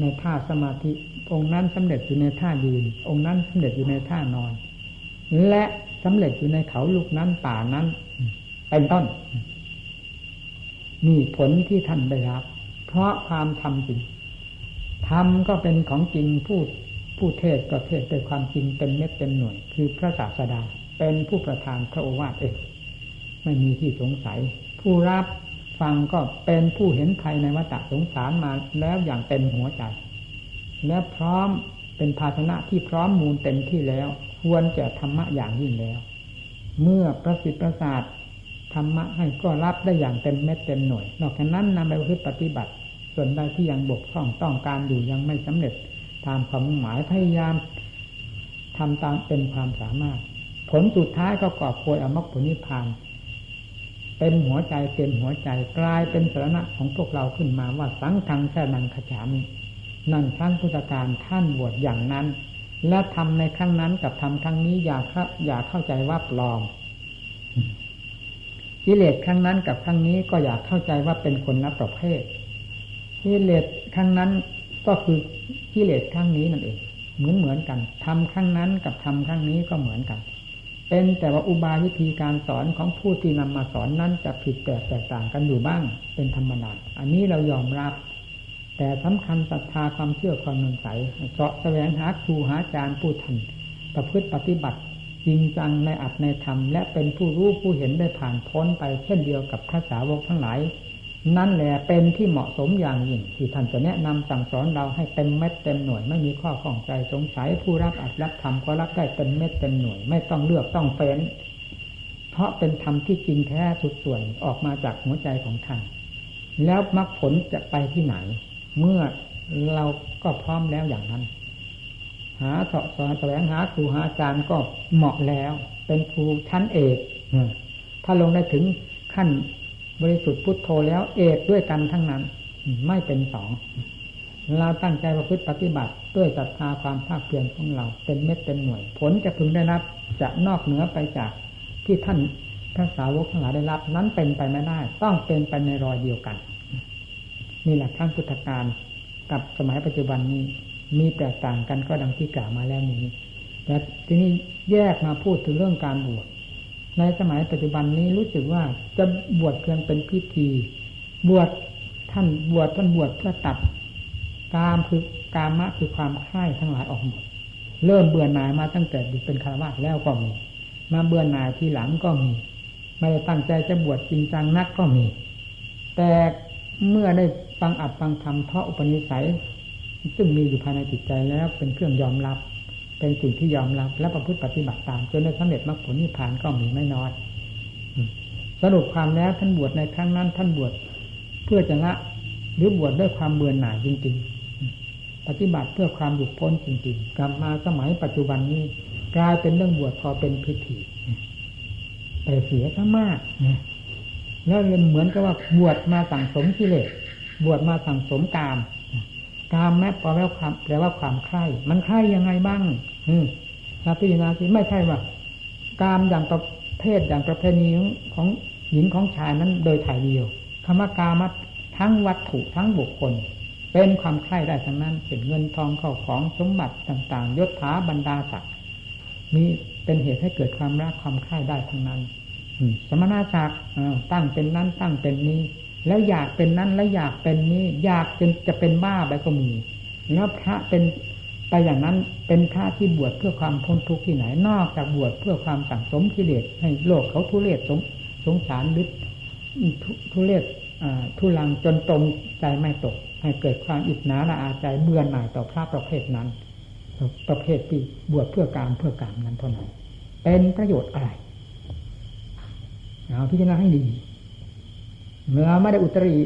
ในท่าสมาธิ องค์นั้นสำเร็จอยู่ในท่ายืน องค์นั้นสำเร็จอยู่ในท่านอน และ สำเร็จอยู่ในเขาลูกนั้นป่านั้น เป็นต้น นี่ผลที่ท่านได้รับ เพราะความทำจริงทำก็เป็นของจริงผู้ผู้เทศก็เทศด้วยความจริงเต็มเม็ดเต็มหน่วย คือพระศาสดาเป็นผู้ประทานพระโอวาทเองไม่มีที่สงสัย ผู้รับฟังก็เป็นผู้เห็นภัยในวัฏสงสารมาแล้วอย่างเต็มหัวใจ และพร้อมเป็นภาชนะที่พร้อมมูลเต็มที่แล้ว ควรจะธรรมะอย่างยิ่งแล้ว เมื่อประสิทธิ์ประสาทธรรมะให้ก็รับได้อย่างเต็มเม็ดเต็มหน่วย นอกจากนั้นนำไปปฏิบัติ ส่วนใดที่ยังบกพร่องต้องการอยู่ยังไม่สำเร็จตามความหมายพยายามทำตามเป็นความสามารถ ผลสุดท้ายก็กอบโวยอมรรคผลนิพพานเต็มหัวใจเต็มหัวใจกลายเป็นสาระของพวกเราขึ้นมาว่าสังทางแค่นังขจามินั่นครั้งพุทธการท่านบวชอย่างนั้น และทำในครั้งนั้นกับทำครั้งนี้อย่าอย่าเข้าใจว่าปลอมกิเลสครั้งนั้นกับครั้งนี้ก็อยากเข้าใจว่าเป็นคนละประเภทกิเลสครั้งนั้นก็คือกิเลสครั้งนี้นั่นเองเหมือนเหมือนกันทำครั้งนั้นกับทำครั้งนี้ก็เหมือนกัน เป็นแต่ว่าอุบายวิธีการสอนของผู้ที่นำมาสอนนั้นจะผิดแปลกแตกต่างกันอยู่บ้างเป็นธรรมดาอันนี้เรายอมรับ แต่สำคัญศรัทธาความเชื่อความนนใสเสาะแสวงหาครูหาอาจารย์ผู้ทันประพฤติปฏิบัติจริงจังในอัตในธรรม และเป็นผู้รู้ผู้เห็นได้ผ่านพ้นไปเช่นเดียวกับพระสาวกทั้งหลาย นั่นแหละเป็นที่เหมาะสมอย่างยิ่งที่ท่านจะแนะนำสั่งสอนเราให้เต็มเม็ดเต็มหน่วยไม่มีข้อข้องใจสงสัยผู้รับอัดรับธรรมก็รับได้เต็มเม็ดเต็มหน่วย ไม่ต้องเลือกต้องเฟ้น เพราะเป็นธรรมที่จริงแท้สุดส่วนออกมาจากหัวใจของท่านแล้วมรรคผลจะไปที่ไหน เมื่อเราก็พร้อมแล้วอย่างนั้น หาสอบสอนแสวงหาครูหาอาจารย์ก็เหมาะแล้ว เป็นครูชั้นเอกถ้าลงได้ถึงขั้นบริสุทธิ์พุทโธแล้วเอกด้วยกันทั้งนั้น ไม่เป็นสองเราตั้งใจประพฤติปฏิบัติด้วยศรัทธาความภาคเพียรของเราเป็นเม็ดเป็นหน่วย ผลจะพึงได้รับ จะนอกเหนือไปจากที่ท่านพระสาวกทั้งหลายได้รับ นั้นเป็นไปไม่ได้ ต้องเป็นไปในรอยเดียวกัน นี่แหละทั้งพุทธการกับสมัยปัจจุบันนี้มีแตกต่างกันก็ดังที่กล่าวมาแล้วนี้แต่ทีนี้แยกมาพูดถึงเรื่องการบวชในสมัยปัจจุบันนี้รู้สึกว่าจะบวชเพียงเป็นพิธี บวชท่านบวชท่านบวชเพื่อตัดกามคือกามะคือความคลายทั้งหลายออกหมดเริ่มเบื่อหน่ายมาตั้งแต่เป็นคารวะแล้วก็มีมาเบื่อหน่ายทีหลังก็มีไม่ได้ตั้งใจจะบวชจริงจังนักก็มี แต่ เมื่อได้ฟังอัดฟังธรรมเพราะอุปนิสัย ซึ่งมีอยู่ภายในจิตใจแล้วเป็นเครื่องยอมรับ เป็นสิ่งที่ยอมรับ และประพฤติปฏิบัติตามจนได้สำเร็จมรรคผลนิพพานก็มีไม่น้อยสรุปความแล้วท่านบวชในครั้งนั้น ท่านบวชเพื่อจะละหรือบวชด้วยความเบื่อหน่ายจริง ๆ ปฏิบัติเพื่อความหลุดพ้นจริง ๆ กลับมาสมัยปัจจุบันนี้กลายเป็นเรื่องบวชพอเป็นพิธีแต่เสียซะมาก แล้วเเหมือนกับว่าบวชมาสั่งสมกิเลสบวชมาสั่งสมกามกามแม้แปลว่าความแปลว่าความใคร่มันใคร่ยังไงบ้าง อืมเราพิจารณาสิไม่ใช่ว่ากามอย่างประเภทอย่างประเพณีของหญิงของชายนั้นโดยถ่ายเดียวคำว่ากามทั้งวัตถุทั้งบุคคล เป็นความใคร่ได้ทั้งนั้นเป็นเงินทองเข้าของสมบัติต่าง ๆยศถาบรรดาศักดิ์มีเป็นเหตุให้เกิดความรักความใคร่ได้ทั้งนั้น สมณะศักดิ์ตั้งเป็นนั้นตั้งเป็นนี้ แล้วอยากเป็นนั้นแล้วอยากเป็นนี้ อยากจนจะเป็นบ้าไปก็มีแล้วพระเป็นไปอย่างนั้นเป็นพระที่บวชเพื่อความพ้นทุกข์ที่ไหน นอกจากบวชเพื่อความสั่งสมกิเลสให้โลกเขาทุเรศสงสงสารลึกทุเรศทุลังจนตรงใจไม่ตก ให้เกิดความอิจฉาละอาใจเบื่อหน่ายต่อพระประเภทนั้น ประเภทที่บวชเพื่อการเพื่อการนั้นเท่านั้นเป็นประโยชน์อะไร เอาพิจารณาให้ดีเมื่อไม่ได้อุตริ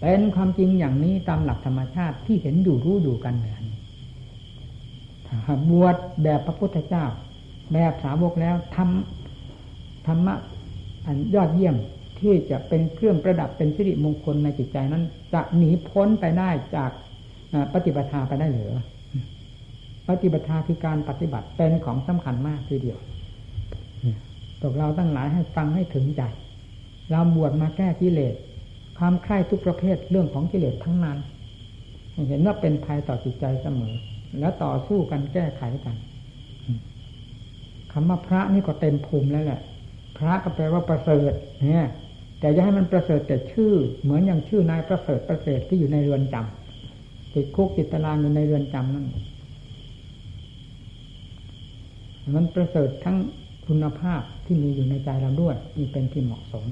เป็นความจริงอย่างนี้ตามหลักธรรมชาติที่เห็นอยู่รู้อยู่กันแบบนี้บวชแบบพระพุทธเจ้า แบบสาวกแล้วทำธรรมะอันยอดเยี่ยมที่จะเป็นเครื่องประดับเป็นสิริมงคลในจิตใจนั้น จะหนีพ้นไปได้จากปฏิบัติไปได้หรือปฏิบัติคือการปฏิบัติเป็นของสำคัญมากทีเดียว วกเราตั้งหลายให้ฟังให้ถึงใจ เราบวชมาแก้กิเลส ความใคร่ทุกประเภทเรื่องของกิเลสทั้งนั้น เห็นว่าเป็นภัยต่อจิตใจเสมอ แล้วต่อสู้กันแก้ไขกันคำว่าพระนี่ก็เต็มภูมิแล้วแหละ พระก็แปลว่าประเสริฐ เนี่ย แต่อย่าให้มันประเสริฐแต่ชื่อ เหมือนอย่างชื่อนายประเสริฐประเสริฐที่อยู่ในเรือนจำติดคุกติดตารางอยู่ในเรือนจำนั่นมันประเสริฐทั้ง คุณภาพที่มีอยู่ในใจเราด้วยนี่เป็นที่เหมาะสม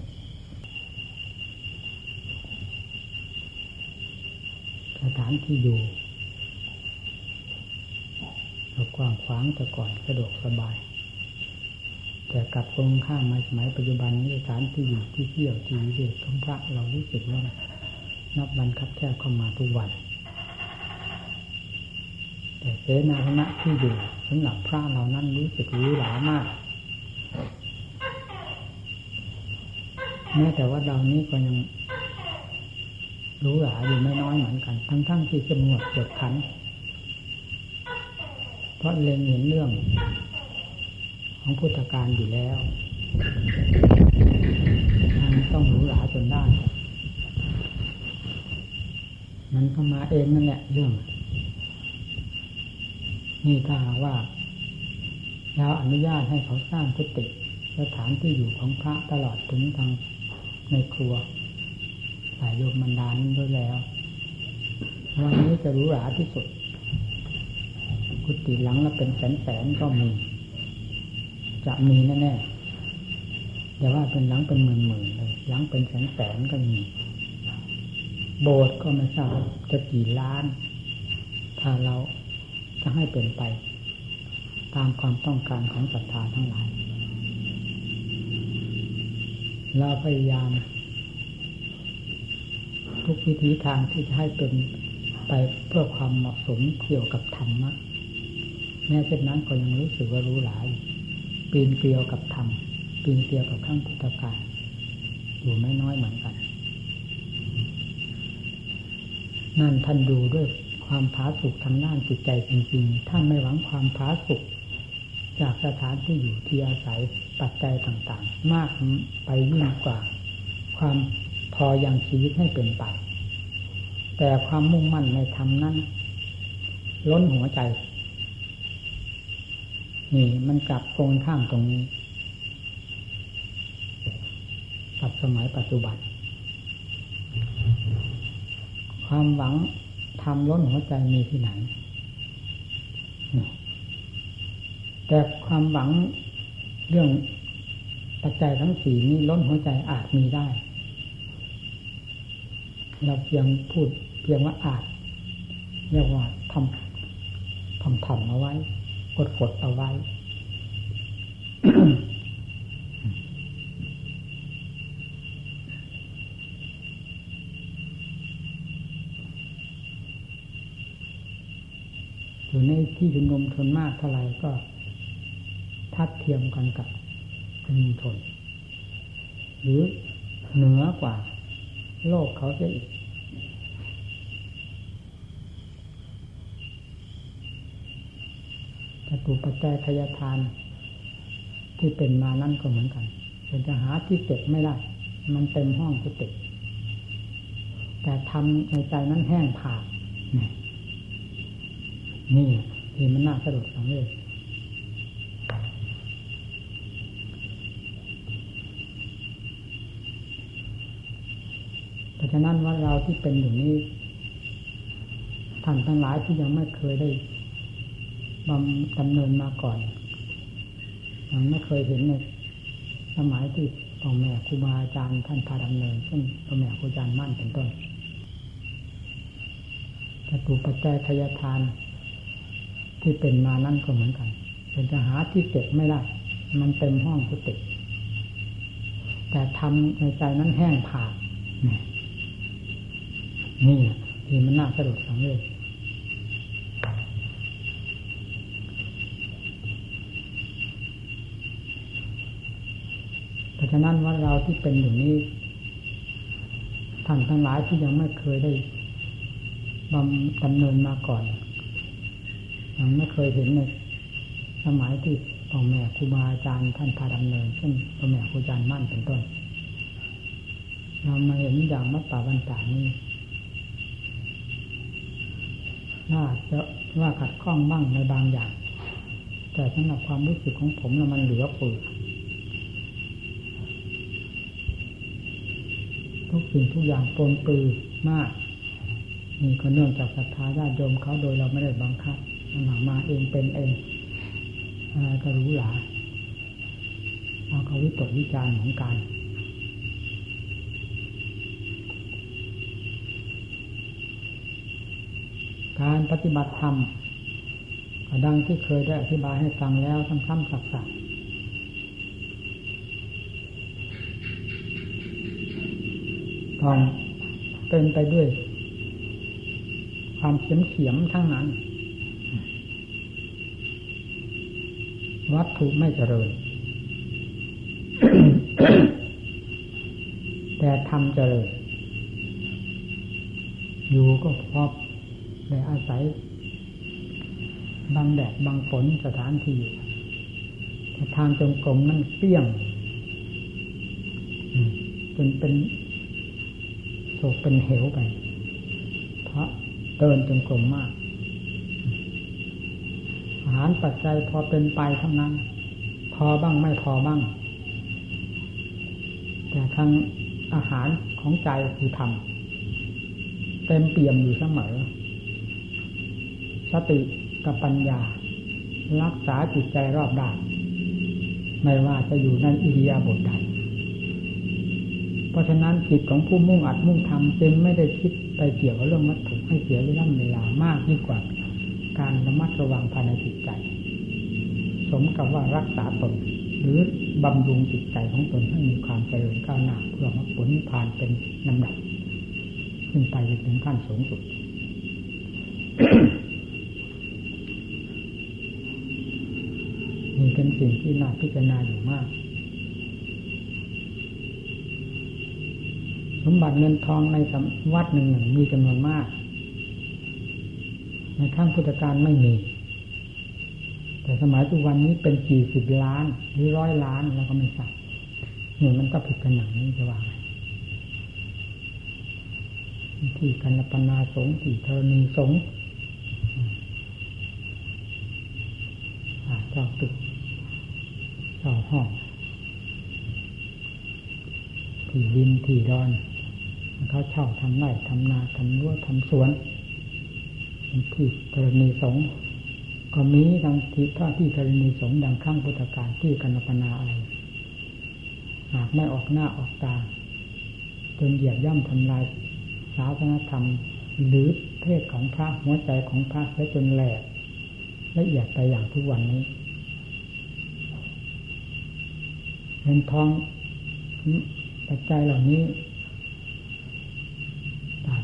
สถานที่อยู่เรากว้างขวางแต่ก่อนสะดวกสบาย แต่กลับตรงข้ามมาสมัยปัจจุบันนี้สถานที่อยู่ที่เที่ยวที่วิเวกของพระเรารู้สึกว่านับวันคับแคบเข้ามาทุกวัน แต่เสนาสนะที่อยู่สำหรับพระเรานั้นรู้สึกหรูหรามาก แม้แต่ว่าเรานี้ก็ยังรู้หลาอยู่ไม่น้อยเหมือนกัน ทั้งๆทที่จมวดเกิดขัน เพราะเล็งเห็นเรื่อง ของพุทธการอยู่แล้วมันต้องรู้หลาจนได้ มันก็มาเองนั่นแหละเรื่อง นี่ถ้าว่าเราอนุญาตให้เขาสร้างกุฏิสถานที่อยู่ของพระตลอดถึงทาง ในครัวสายโยมมันดานด้วยแล้ววันนี้จะรู้หราที่สุด กุฏิหลังละเป็นแสนแสนก็มี จะมีแน่ๆแต่ว่าเป็นหลังเป็นหมื่นหมื่นเลยหลังเป็นแสนแสนก็มี โบสถ์ก็ไม่ทราบจะกี่ล้าน ถ้าเราจะให้เป็นไป ตามความต้องการของศรัทธาทั้งหลาย เราพยายาม ทุกวิธีทางที่จะให้เป็นไปเพื่อความเหมาะสมเกี่ยวกับธรรมะแม้เช่นนั้นก็ยังรู้สึกว่ารู้หลาย ปีนเกลียวกับธรรมปีนเกลียวกับข้างพุทธกาลอยู่ไม่น้อยเหมือนกัน นั่นท่านดูด้วยความผาสุกทางด้านจิตใจจริงๆท่านไม่หวังความผาสุก จากสถานที่อยู่ที่อาศัยปัจจัยต่างๆ มากไปยิ่งกว่า ความพอยังชีวิตให้เป็นไป แต่ความมุ่งมั่นในธรรมนั้น ล้นหัวใจ นี่มันกลับตรงข้ามตรงนี้กับสมัยปัจจุบัน ความหวังทำล้นหัวใจมีที่ไหน แต่ความหวังเรื่องปัจจัยทั้งสี่นี้ล้นหัวใจอาจมีได้ เราเพียงพูดเพียงว่าอาจเรียกว่าทำทำทำเอาไว้กดกดเอาไว้ อยู่ในที่ชุมนุมชนมากเท่าไหร่ก็ ทัดเทียมกันกับชุมนุมชนหรือเหนือกว่า โลกเขาจะอีกจตุปัจจัยทายทาน ที่เป็นมานั่นก็เหมือนกันเป็นจะหาที่เก็บไม่ได้ มันเต็มห้องกุฏิแต่ทำในใจนั้นแห้งผากนี่นี่ที่มันน่าสะดุดสังเวชเพราะ ฉะนั้นว่าเราที่เป็นอยู่นี้ท่านทั้งหลายที่ยังไม่เคยได้บำดำเนินมาก่อนยังไม่เคยเห็นในสมัยที่พ่อแม่ครูบาอาจารย์ท่านพาดำเนินเช่นพ่อแม่ครูอาจารย์มั่นเป็นต้นจตุปัจจัยทายทาน ที่เป็นมานั่นก็เหมือนกัน เป็นจะหาที่เก็บไม่ได้ มันเต็มห้องกุฏิแต่ทำในใจนั้นแห้งผากนี่ นี่ที่มันน่าสะดุดสังเวชเพราะฉะนั้นว่าเราที่เป็นอยู่นี้ท่านทั้งหลายที่ยังไม่เคยได้บำดำเนินมาก่อน ยังไม่เคยเห็นในสมัยที่พ่อแม่ครูบาอาจารย์ท่านพาดำเนินเช่นพ่อแม่ครูอาจารย์มั่นเป็นต้น เรามาเห็นอย่างมัตตาวันตานี้ น่าจะว่าขัดข้องบ้างในบางอย่าง แต่สำหรับความรู้สึกของผมแล้วมันเหลือเฟือทุกสิ่งทุกอย่างปนปือมากนี่ก็เนื่องจากศรัทธาญาติโยมเขาโดยเราไม่ได้บังคับมันหามาเองเป็นเองอะไรก็รู้หลาเอาเขาวิตกวิจารณ์ของการ การปฏิบัติธรรมดังที่เคยได้อธิบายให้ฟังแล้วซ้ำๆสักๆต้องเป็นไปด้วย ความเขียมเขียมทั้งนั้น วัตถุไม่เจริญ แต่ทำเจริญ อยู่ก็พอ ได้อาศัยบางแดดบางฝนสถานที่ทางจงกรมนั่นเปี้ยงจนเป็นโศกเป็นเหวไป เพราะเดินจงกรมมาก อาหารปัจจัยพอเป็นไปเท่านั้น พอบ้างไม่พอบ้าง แต่ทางอาหารของใจคือธรรมเต็มเปี่ยมอยู่เสมอ สติกับปัญญา รักษาจิตใจรอบด้านไม่ว่าจะอยู่ในอิริยาบถใดเพราะฉะนั้นจิตของผู้มุ่งอัดมุ่งทำจึงไม่ได้คิดไปเกี่ยวกับเรื่องวัตถุให้เสียเวลาเวลามากยิ่งกว่า การระมัดระวังภายในจิตใจ สมกับว่ารักษาตนหรือบำรุงจิตใจของตนให้มีความเจริญก้าวหน้าเพื่อมรรคผลนิพพานเป็นลำดับขึ้นไปถึงขั้นสูงสุด นี่เป็นสิ่งที่น่าพิจารณาอยู่มาก สมบัติเงินทองในวัดหนึ่งหนึ่งมีจำนวนมาก ในขั้งพุทธการไม่มี แต่สมัยทุกวันนี้เป็นกี่สิบล้านหรือร้อยล้านแล้วก็ไม่ทราบเนี่ยมันก็ผิดกันอย่างนี้จะว่าไงที่กันปนาสงที่ธอมีสง เจ้าตึกเจ้าห้องที่ดินที่ดอนเขาเช่าทำไร่ทำนาทำรั้วทำสวนที่กรณีสงก็มีดังที่ท่าที่กรณีสงดังข้างพุทธการที่กันปนาอะไรหากไม่ออกหน้าออกตาจนเหยียบย่ำทำลายศาสนธรรม หรือเพศของพระหัวใจของพระและจนแหลกละเอียดไปอย่างทุกวันนี้ เงินทองปัจจัยเหล่านี้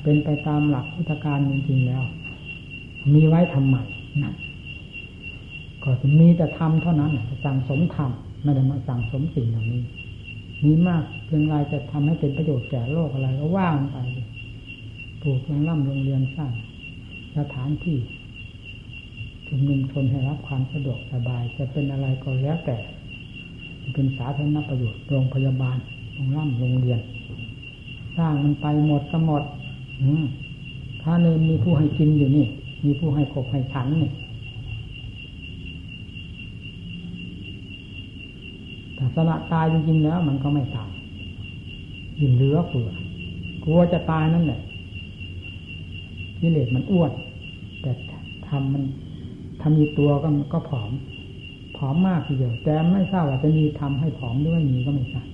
เป็นไปตามหลักพุทธการจริงๆแล้ว มีไว้ทำใหม่นะก็จะมีแต่ทำเท่านั้นสั่งสมทำไม่ได้มาสั่งสมสิ่งเหล่านี้ มีมากเพียงไรจะทำให้เป็นประโยชน์แก่โลกอะไรก็ว่างไปปลูกโรงร่ำโรงเรียนสร้างสถานที่ชุมนุมชนให้รับความสะดวกสบาย จะเป็นอะไรก็แล้วแต่ เป็นสาธารณประโยชน์โรงพยาบาลโรงร่ำโรงเรียน สร้างมันไปหมดก็หมดถ้าเนมีผู้ให้กินอยู่นี่ มีผู้ให้ขบให้ฉันนี่แต่สละตายจริงๆแล้ว มันก็ไม่ตายยิ่งเหลือเฟือกลัวจะตายนั่นแหละกิเลสมันอ้วนแต่ทำมันทำมีตัวก็ก็ผอม ผอมมากทีเดียว แต่ไม่ทราบว่าจะมีทำให้ผอมหรือไม่มีก็ไม่ทราบ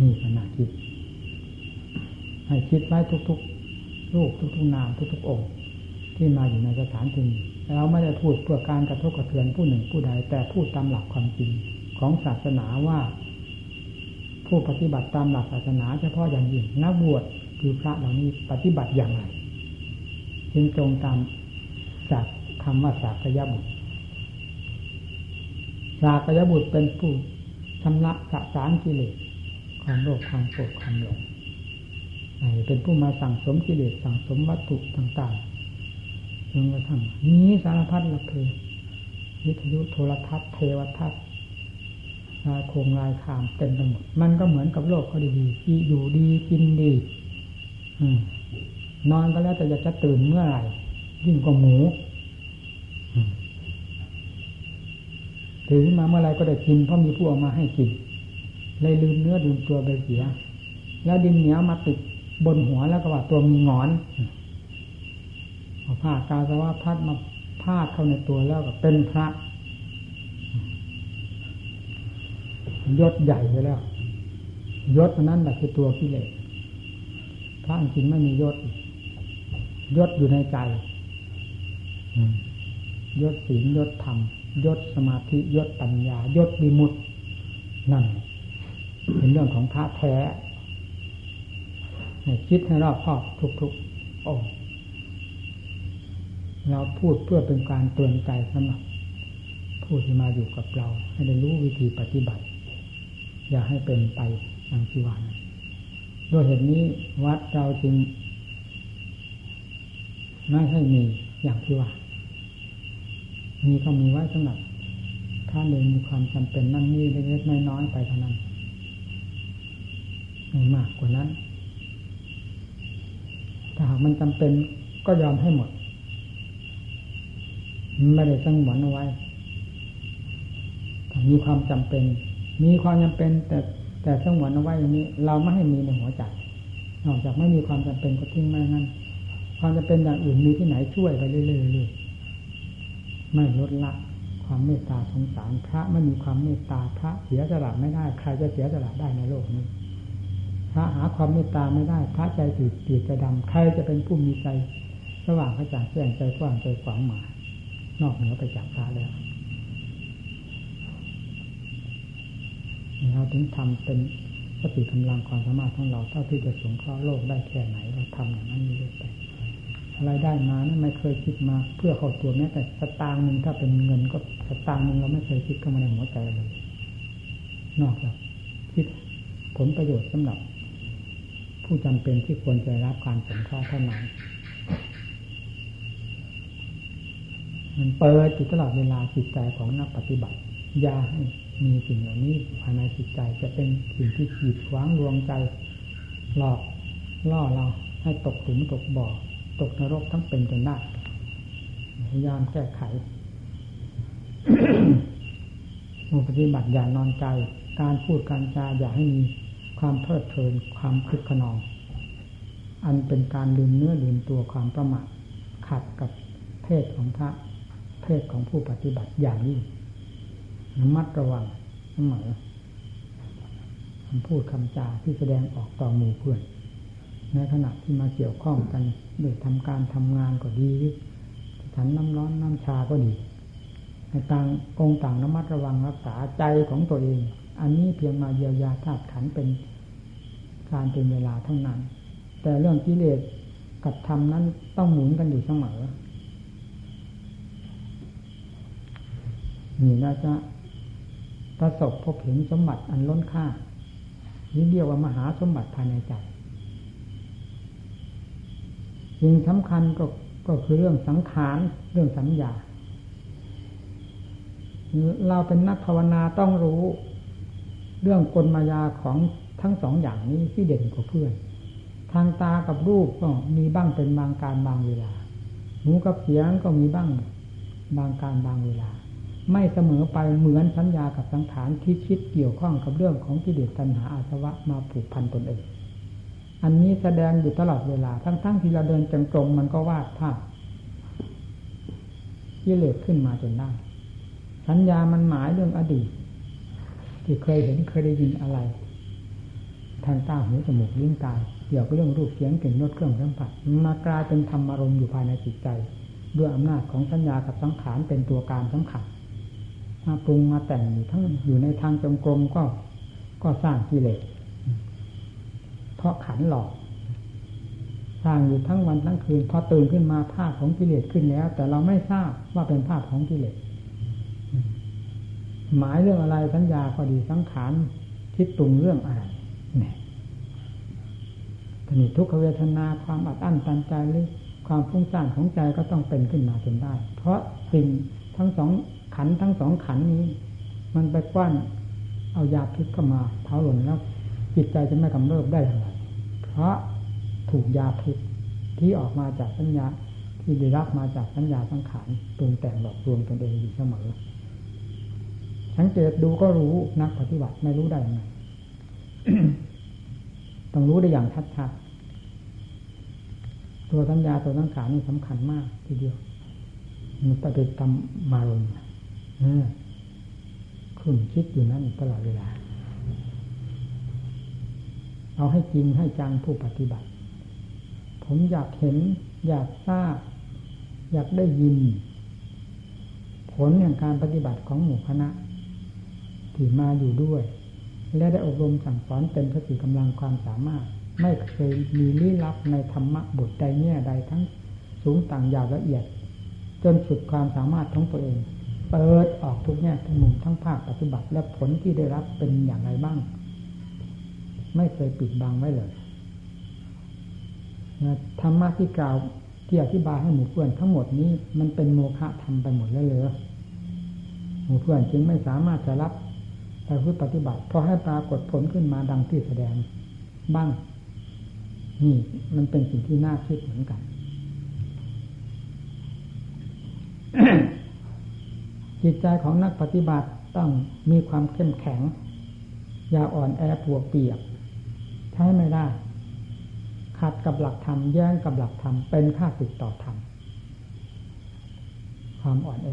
นี่ขนาดคิด ให้คิดไว้ทุกๆลูกทุกๆนามทุกๆองค์ที่มาอยู่ในสถานที่นี้เราไม่ได้พูดเพื่อการกระทบกระเทือนผู้หนึ่งผู้ใด แต่พูดตามหลักความจริงของศาสนาว่า ผู้ปฏิบัติตามหลักศาสนาเฉพาะอย่างยิ่งนักบวชคือพระเหล่านี้ปฏิบัติอย่างไรจึงตรงตามจากคำว่าสากยบุตร สากยบุตรเป็นผู้ชำระสะสารกิเลสความโลภความโกรธความหลงเป็นผู้มาสั่งสมกิเลสสั่งสมวัตถุต่างๆจนกระทั่งมีสารพัดละเพวิทยุโทรทัศน์เทวทัศน์ลายโครงลายคามเต็มไปหมด มันก็เหมือนกับโลกเขาดีๆอยู่ดีกินดี อืนอนก็แล้วแต่อยากจะตื่นเมื่อไหร่ยิ่งกว่าหมู ตื่นมาเมื่อไรก็ได้กินเพราะมีผู้เอามาให้กินเลยลืมเนื้อลืมตัวไปเสีย แล้วดินเหนียวมาติดบนหัวแล้วก็ว่าตัวมีงอนผ้ากาสาวะพัดมาพาดเข้าในตัวแล้วก็เป็นพระยศใหญ่ไปแล้วยศนั้นแหละคือตัวกิเลสพระจริงไม่มียศยศอยู่ในใจยศศีลยศธรรม ยศสมาธิยศปัญญายศบิมุตนั่น เป็นเรื่องของพระแท้คิดให้รอบครอบทุกๆโอ้เราพูดเพื่อเป็นการเตือนใจสำหรับผู้ที่มาอยู่กับเรา ให้ได้รู้วิธีปฏิบัติ อย่าให้เป็นไปอย่างที่ว่าด้วยเหตุนี้วัดเราจึงไม่ให้มีอย่างที่ว่า มีก็มีไว้สำหรับถ้าเดินมีความจำเป็นนั่นนี่เล็กๆน้อยๆไปเท่านั้นไม่มากกว่านั้นถ้าหากมันจำเป็นก็ยอมให้หมดไม่ได้สงหวนเอาไว้ถ้ามีความจำเป็น มีความจำเป็น แต่แต่สงหวนเอาไว้อย่างนี้ เราไม่ให้มีในหัวใจนอกจากไม่มีความจำเป็นก็ทิ้งไม่งั้น ความจะเป็นอย่างอื่นมีที่ไหนช่วยไปเรื่อย ไม่ลดละความเมตตาสงสารพระไม่มีความเมตตาพระเสียสละไม่ได้ ใครจะเสียสละได้ในโลกนี้พระหาความเมตตาไม่ได้ พระใจตืดตืดใจดำใครจะเป็นผู้มีใจสว่างกระจ่างแจ้งใจกว้างใจขวางหมายนอกเหนือไปจากพระแล้วเราถึงทำเป็นสติกำลังความสามารถของเราเท่าที่จะสงเคราะห์โลกได้แค่ไหนเราทำอย่างนั้นเรื่อยไป อะไรได้มานั้นไม่เคยคิดมา เพื่อเข้าตัวแม้แต่สตางค์หนึ่งถ้าเป็นเงินก็สตางค์หนึ่งเราไม่เคยคิดเข้ามาในหัวใจเลยนอกจากคิดผลประโยชน์สำหรับ ผู้จำเป็นที่ควรจะรับการสงเคราะห์เท่านั้นมันเปิดจิตตลอดเวลาจิตใจของนักปฏิบัติยาให้มีสิ่งเหล่านี้ภายในจิตใจจะเป็นสิ่งที่ขีดขวางดวงใจ หลอกล่อเราให้ตกหลุมตกบ่อ ตกนรกทั้งเป็นจนได้พยายามแก้ไขมูปฏิบัติอย่านอนใจ การพูดการจาอย่าให้มีความเพลิดเพลินความคึกขนอง อันเป็นการลืมเนื้อลืมตัวความประมาทขัดกับเพศของพระ เพศของผู้ปฏิบัติอย่างยิ่งระมัดระวังเสมอคำพูดคำจาที่แสดงออกต่อหมู่เพื่อนในขณะที่มาเกี่ยวข้องกัน โดยทำการทำงานก็ดีฉันน้ำร้อนน้ำชาก็ดีในต่างองค์ต่างระมัดระวังรักษาใจของตัวเอง อันนี้เพียงมาเยียวยาธาตุขันเป็นการเป็นเวลาเท่านั้น แต่เรื่องกิเลสกับธรรมนั้นต้องหมุนกันอยู่เสมอนี่เราจะประสบพบเห็นสมบัติอันล้นค่านี่เรียกว่ามหาสมบัติภายในใจ สิ่งสำคัญก็ก็คือเรื่องสังขารเรื่องสัญญา เราเป็นนักภาวนาต้องรู้ เรื่องกลมายาของทั้งสองอย่างนี้ที่เด่นกว่าเพื่อน ทางตากับรูปก็มีบ้างเป็นบางการบางเวลา หูกับเสียงก็มีบ้างบางการบางเวลา ไม่เสมอไปเหมือนสัญญากับสังขารที่คิดเกี่ยวข้องกับเรื่องของกิเลสตัณหาอาสวะมาผูกพันตนเอง อันนี้แสดงอยู่ตลอดเวลา ทั้งๆทที่เราเดินจงกรมมันก็วาดภาพกิเลสขึ้นมาจนได้ สัญญามันหมายเรื่องอดีต ที่เคยเห็นเคยได้ยินอะไร ทางตาหูจมูกลิ้นกายเกี่ยวกับเรื่องรูปเสียงกลิ่นรสเครื่องสัมผัสมากลายเป็นธรรมารมณ์อยู่ภายในจิตใจ ด้วยอำนาจของสัญญากับสังขารเป็นตัวการสำคัญมาปรุงมาแต่งอยู่ทั้งอยู่ในทางจงกรมก็ก็สร้างกิเลส เพราะขันหลอกสร้างอยู่ทั้งวันทั้งคืน พอตื่นขึ้นมาภาพของกิเลสขึ้นแล้ว แต่เราไม่ทราบว่าเป็นภาพของกิเลสหมายเรื่องอะไรสัญญาก็ดีสังขารคิดตุงเรื่องอะไรเนี่ยทีทุกขเวทนาความอัดอั้นตันใจหรือความฟุ้งซ่านของใจก็ต้องเป็นขึ้นมาจนได้ เพราะสิ่งทั้งสองขันทั้งสองขันนี้ มันไปกว้านเอายาพิษเข้ามาเผาหล่นแล้วจิตใจจะไม่กำเริบได้อย่างไร เพราะถูกยาพิษที่ออกมาจากสัญญาที่ได้รับมาจากสัญญาสังขารปรุงแต่งหลอกลวงตนเองอยู่เสมอ สังเกตดูก็รู้นักปฏิบัติไม่รู้ได้ยังไงต้องรู้ได้อย่างชัดๆตัวสัญญาตัวสังขารนี่สำคัญมากทีเดียวมันไปทำมารมณ์คุณคิดอยู่นั่นตลอดเวลา เอาให้จริงให้จังผู้ปฏิบัติ ผมอยากเห็น อยากทราบ อยากได้ยิน ผลแห่งการปฏิบัติของหมู่คณะที่มาอยู่ด้วย และได้อบรมสั่งสอนเต็มสติกำลังความสามารถ ไม่เคยมีลี้ลับในธรรมะบทใดแง่ใดทั้งสูงต่างยาวละเอียด จนสุดความสามารถของตัวเอง เปิดออกทุกแง่ทุกมุมทั้งภาคปฏิบัติและผลที่ได้รับเป็นอย่างไรบ้าง ไม่เคยปิดบังไว้เลยธรรมะที่กล่าวที่อธิบายให้หมู่เพื่อนทั้งหมดนี้มันเป็นโมฆะทำไปหมดแล้วเลยหมู่เพื่อนจึงไม่สามารถจะรับไปพุทธปฏิบัติเพราะให้ปรากฏผลขึ้นมาดังที่แสดงบ้าง นี่มันเป็นสิ่งที่น่าคิดเหมือนกันจิตใจของนักปฏิบัติต้องมีความเข้มแข็ง อย่าอ่อนแอปวกเปียก ช้ไม่ได้ ขัดกับหลักธรรมแย้งกับหลักธรรมเป็นค่าสิทต่อธรรมความอ่อนแอ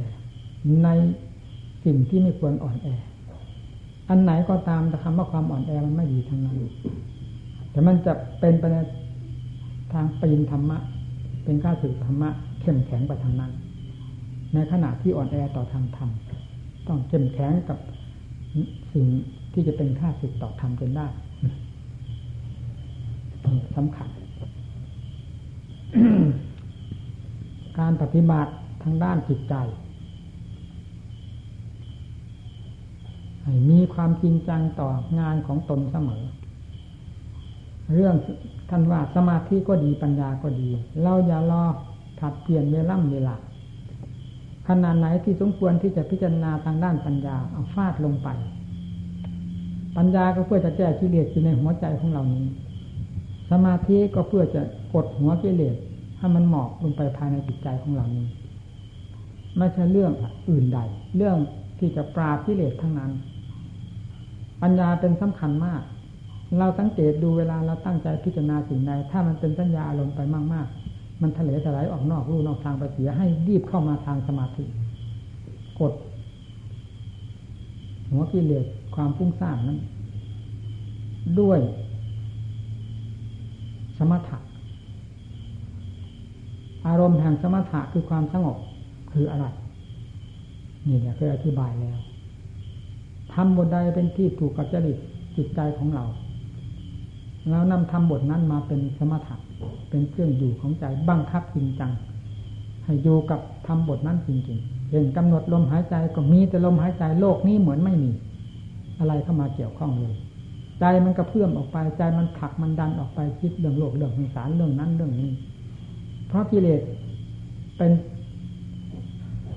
ในสิ่งที่ไม่ควรอ่อนแอ อันไหนก็ตามแต่คำว่าความอ่อนแอมันไม่ดีทั้งนั้นแต่มันจะเป็นไปในทางปีนธรรมะ เป็นข้าศึกธรรมะเข้มแข็งไปทางนั้น ในขณะที่อ่อนแอต่อทางธรรมต้องเข้มแข็งกับสิ่งที่จะเป็นข้าศึกต่อธรรมจนได้ สำคัญ การปฏิบัติทางด้านจิตใจให้มีความจริงจังต่องานของตนเสมอ เรื่องท่านว่าสมาธิก็ดีปัญญาก็ดี เราอย่ารอผัดเปลี่ยนเวล่ำเวลาขนาดไหนที่สมควรที่จะพิจารณาทางด้านปัญญาเอาฟาดลงไป ปัญญาก็เพื่อจะแก้กิเลสอยู่ในหัวใจของเรานี้ สมาธิก็เพื่อจะกดหัวกิเลสให้มันหมอกลงไปภายในจิตใจของเรานี้ไม่ใช่เรื่องอื่นใด เรื่องที่จะปราบกิเลสทั้งนั้น ปัญญาเป็นสำคัญมาก เราสังเกตดูเวลาเราตั้งใจพิจารณาสิ่งใดถ้ามันเป็นสัญญาอารมณ์ไปมากๆ มันทะเลถลายออกนอกรูนอกทางไปเสียให้รีบเข้ามาทางสมาธิ กด หัวกิเลสความฟุ้งซ่านนั้น ด้วย สมถะ อารมณ์แห่งสมถะคือความสงบคืออะไร นี่เนี่ยเคยอธิบายแล้วทำบทใดเป็นที่ถูกกับจริตจิตใจของเรา แล้วนำทำบทนั้นมาเป็นสมถะเป็นเครื่องอยู่ของใจบังคับจริงจังให้อยู่กับทำบทนั้นจริงๆเช่นกำหนดลมหายใจก็มีแต่ลมหายใจโลกนี้เหมือนไม่มี อะไรเข้ามาเกี่ยวข้องเลย ใจมันกระเพื่อมออกไป ใจมันผักมันดันออกไปคิดเรื่องโลกเรื่องสงสารเรื่องนั้นเรื่องนี้ เพราะกิเลสเป็น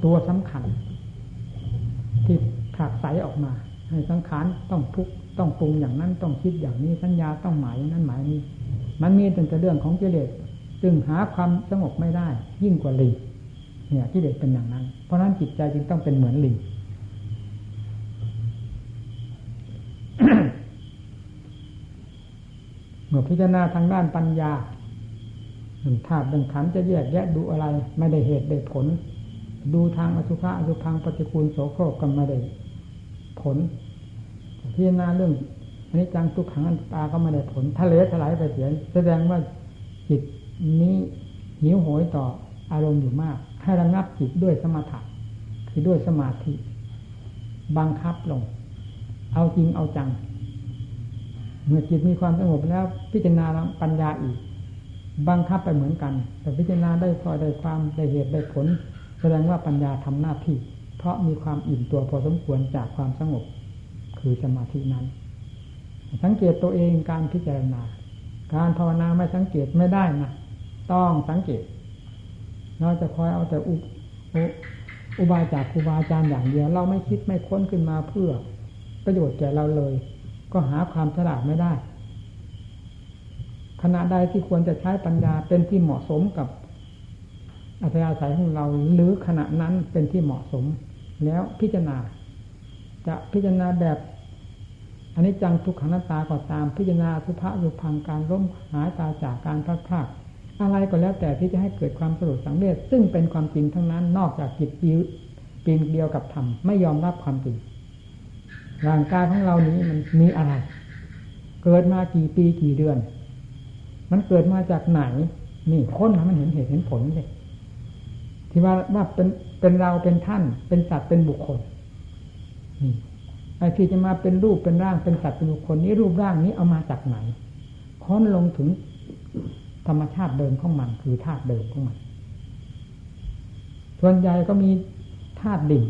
ตัวสำคัญ ที่ผลักไสออกมา ให้สังขารต้องทุกต้องปรุงอย่างนั้นต้องคิดอย่างนี้สัญญาต้องหมายนั้นหมายนี้ มันมีแต่เรื่องของกิเลสจึงหาความสงบไม่ได้ ยิ่งกว่าลิงเนี่ยกิเลสเป็นอย่างนั้น เพราะนั้นจิตใจจึงต้องเป็นเหมือนลิง เมื่อพิจารณาทางด้านปัญญาหนึ่งธาตุหนึ่งขันจะแยกแยะดูอะไร ไม่ได้เหตุได้ผล ดูทางอสุภะอสุพังปฏิคูลโสโครกก็ไม่ได้ผลพิจารณาเรื่องอันนี้จังทุกขังอันตาก็ไม่ได้ผลทะเลถลายไปเสียแสดงว่าจิตนี้หิวโหยต่ออารมณ์อยู่มาก ให้ระงับจิตด้วยสมาธิคือด้วยสมาธิ บังคับลง เอาจริงเอาจัง เมื่อจิตมีความสงบแล้ว พิจารณาปัญญาอีก บังคับไปเหมือนกัน แต่พิจารณาได้พอได้ความได้เหตุได้ผล แสดงว่าปัญญาทำหน้าที่ เพราะมีความอิ่มตัวพอสมควรจากความสงบ คือสมาธินั้น สังเกตตัวเองการพิจารณา การภาวนาไม่สังเกตไม่ได้นะต้องสังเกตเราจะคอยเอาแต่อุอุบายจากครูบาอาจารย์อย่างเดียว เราไม่คิดไม่ค้นขึ้นมาเพื่อประโยชน์แก่เราเลย ก็หาความฉลาดไม่ได้ ขณะใดที่ควรจะใช้ปัญญาเป็นที่เหมาะสมกับอัธยาศัยของเราหรือขณะนั้นเป็นที่เหมาะสม แล้วพิจารณา จะพิจารณาแบบอันนี้จังทุกขังนาตาก็ตามพิจารณาสุภาสุพังการร่มหายตาจากการพลาดพลาดอะไรก็แล้วแต่ที่จะให้เกิดความสลดสังเวชซึ่งเป็นความจริงทั้งนั้น นอกจากจิตยิวปีนเดียวกับธรรมไม่ยอมรับความจริง ร่างกายของเรานี้มันมีอะไร เกิดมากี่ปีกี่เดือน มันเกิดมาจากไหน นี่ค้นมันเห็นเหตุเห็นผลเลยที่ว่าว่าเป็นเป็นเราเป็นท่าน เป็นสัตว์เป็นบุคคลนี่ไอ้ที่จะมาเป็นรูปเป็นร่างเป็นสัตว์เป็นบุคคลนี้รูปร่างนี้เอามาจากไหน ค้นลงถึงธรรมชาติเดิมของมัน คือธาตุเดิมของมันส่วนใหญ่ก็มีธาตุดิ่ง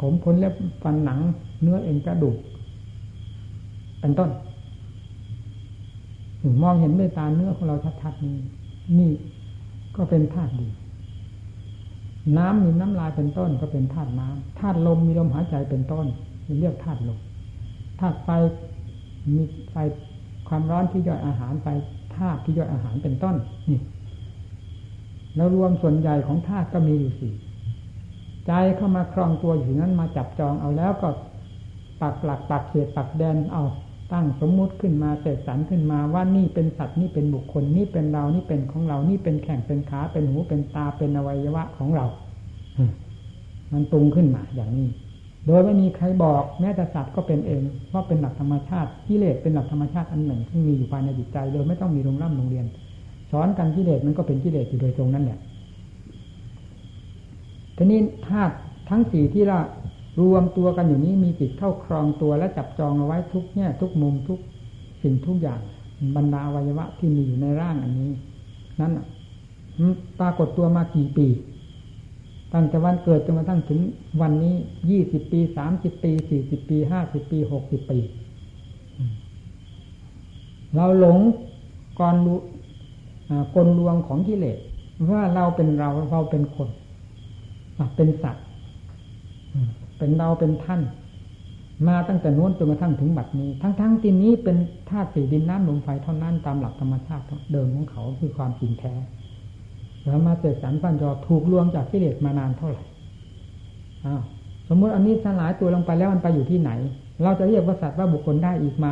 ผมขนเล็บฟันหนัง เนื้อเอ็นกระดูกเป็นต้นมองเห็นด้วยตาเนื้อของเราชัดๆนี้นี่ก็เป็นธาตุดิ่งน้ำมีน้ำลายเป็นต้นก็เป็นธาตุน้ำธาตุลมมีลมหายใจเป็นต้นเรียกธาตุลมธาตุไฟมีไฟความร้อนที่ย่อยอาหารไปธาตุที่ย่อยอาหารเป็นต้นนี่แล้วรวมส่วนใหญ่ของธาตุก็มีอยู่สี่ ใจเข้ามาครองตัวอยู่นั้นมาจับจองเอาแล้วก็ปักหลักปักเขตปักแดนเอาตั้งสมมุติขึ้นมาเสกสรรขึ้นมาว่านี่เป็นสัตว์นี่เป็นบุคคลนี่เป็นเรานี่เป็นของเรานี่เป็นแข่งเป็นขาเป็นหูเป็นตาเป็นอวัยวะของเรา มันตรงขึ้นมาอย่างนี้ โดยไม่มีใครบอกแม้แต่สัตว์ก็เป็นเองว่าเป็นหลักธรรมชาติกิเลสเป็นหลักธรรมชาติอันหนึ่งที่มีอยู่ภายในจิตใจโดยไม่ต้องมีโรงร่ำโรงเรียนสอนกันกิเลสมันก็เป็นกิเลสอยู่โดยตรงนั้นแหละ ทีนี้ธาตุทั้งสี่ที่เรารวมตัวกันอยู่นี้มีจิตเข้าครองตัวและจับจองเอาไว้ทุกแง่ทุกมุมทุกสิ่งทุกอย่างบรรดาอวัยวะที่มีอยู่ในร่างอันนี้ นั้นปรากฏตัวมากี่ปี ตั้งแต่วันเกิดจนกระทั่งถึงวันนี้ยี่สิบปีสามสิบปีสี่สิบปีห้าสิบปีหกสิบปี เราหลงก่อนรู้กลลวงของกิเลสว่าเราเป็นเราเราเป็นคน เป็นสัตว์เป็นเราเป็นท่าน มาตั้งแต่นู้นจนกระทั่งถึงบัดนี้ ทั้งๆที่นี้เป็นธาตุสี่ดินน้ำลมไฟเท่านั้นตามหลักธรรมชาติเดิมของเขาคือความจริงแท้แล้วมาเสกสรรปัญญาถูกลวงจากกิเลสมานานเท่าไหร่อ้าวสมมติอันนี้สลายตัวลงไปแล้วมันไปอยู่ที่ไหน เราจะเรียกว่าสัตว์ว่าบุคคลได้อีกไหม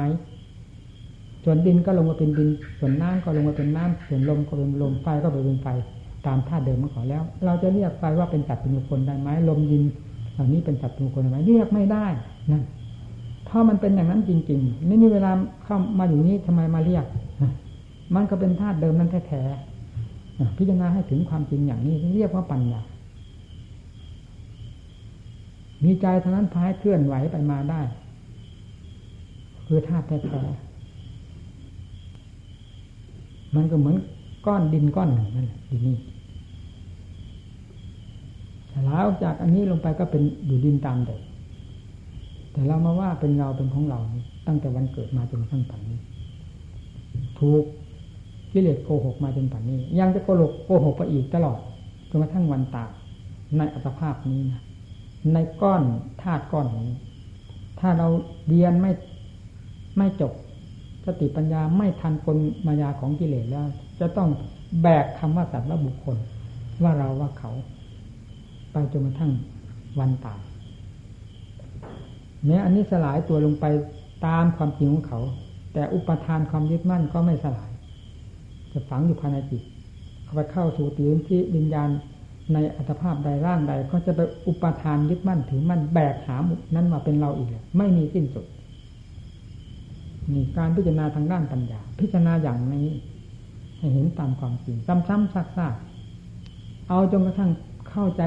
ส่วนดินก็ลงมาเป็นดิน ส่วนน้ำก็ลงมาเป็นน้ำส่วนลมก็เป็นลมไฟก็เป็นไฟ ตามธาตุเดิมของเขาแล้ว เราจะเรียกไฟว่าเป็นสัตว์เป็นบุคคลได้ไหมลมดินเหล่านี้เป็นสัตว์เป็นบุคคลได้ไหมเรียกไม่ได้นั่นถ้ามันเป็นอย่างนั้นจริงๆนี่นี่เวลาเข้ามาอยู่นี้ทำไมมาเรียกมันก็เป็นธาตุเดิมนั้นแท้ๆพิจารณาให้ถึงความจริงอย่างนี้เรียกว่าปัญญามีใจเท่านั้นพายเคลื่อนไหวไปมาได้ คือธาตุแท้ๆมันก็เหมือน ก้อนดินก้อนหนึ่งนั่นแหละดินนี้ลาออกจากอันนี้ลงไปก็เป็นอยู่ดินตามเดิมแต่เรามาว่าเป็นเราเป็นของเราตั้งแต่วันเกิดมาจนทั้งปัจจุบันถูกกิเลสโกหกมาจนปัจจุบันนี้ยังจะโกหกโกหกไปอีกตลอดจนกระทั่งวันตายในอัตภาพนี้นะในก้อนธาตุก้อนนี้ ถ้าเราเรียนไม่ไม่จบสติปัญญาไม่ทันคนมายาของกิเลสแล้ว จะต้องแบกคำว่าสัตว์ว่าบุคคล ว่าเราว่าเขา ไปจนกระทั่งวันตายแม้อันนี้สลายตัวลงไปตามความจริงของเขา แต่อุปทานความยึดมั่นก็ไม่สลาย จะฝังอยู่ภายในจิตเขาไปเข้าสู่ตีนที่วิญญาณในอัตภาพใดร่างใดก็จะไปอุปทานยึดมั่นถือมั่นแบกหามนั้นมาเป็นเราอีกไม่มีสิ้นสุดนี่การพิจารณาทางด้านปัญญา พิจารณาอย่างนี้ ให้เห็นตามความจริง ซ้ำๆซักๆเอาจนกระทั่งเข้าใจ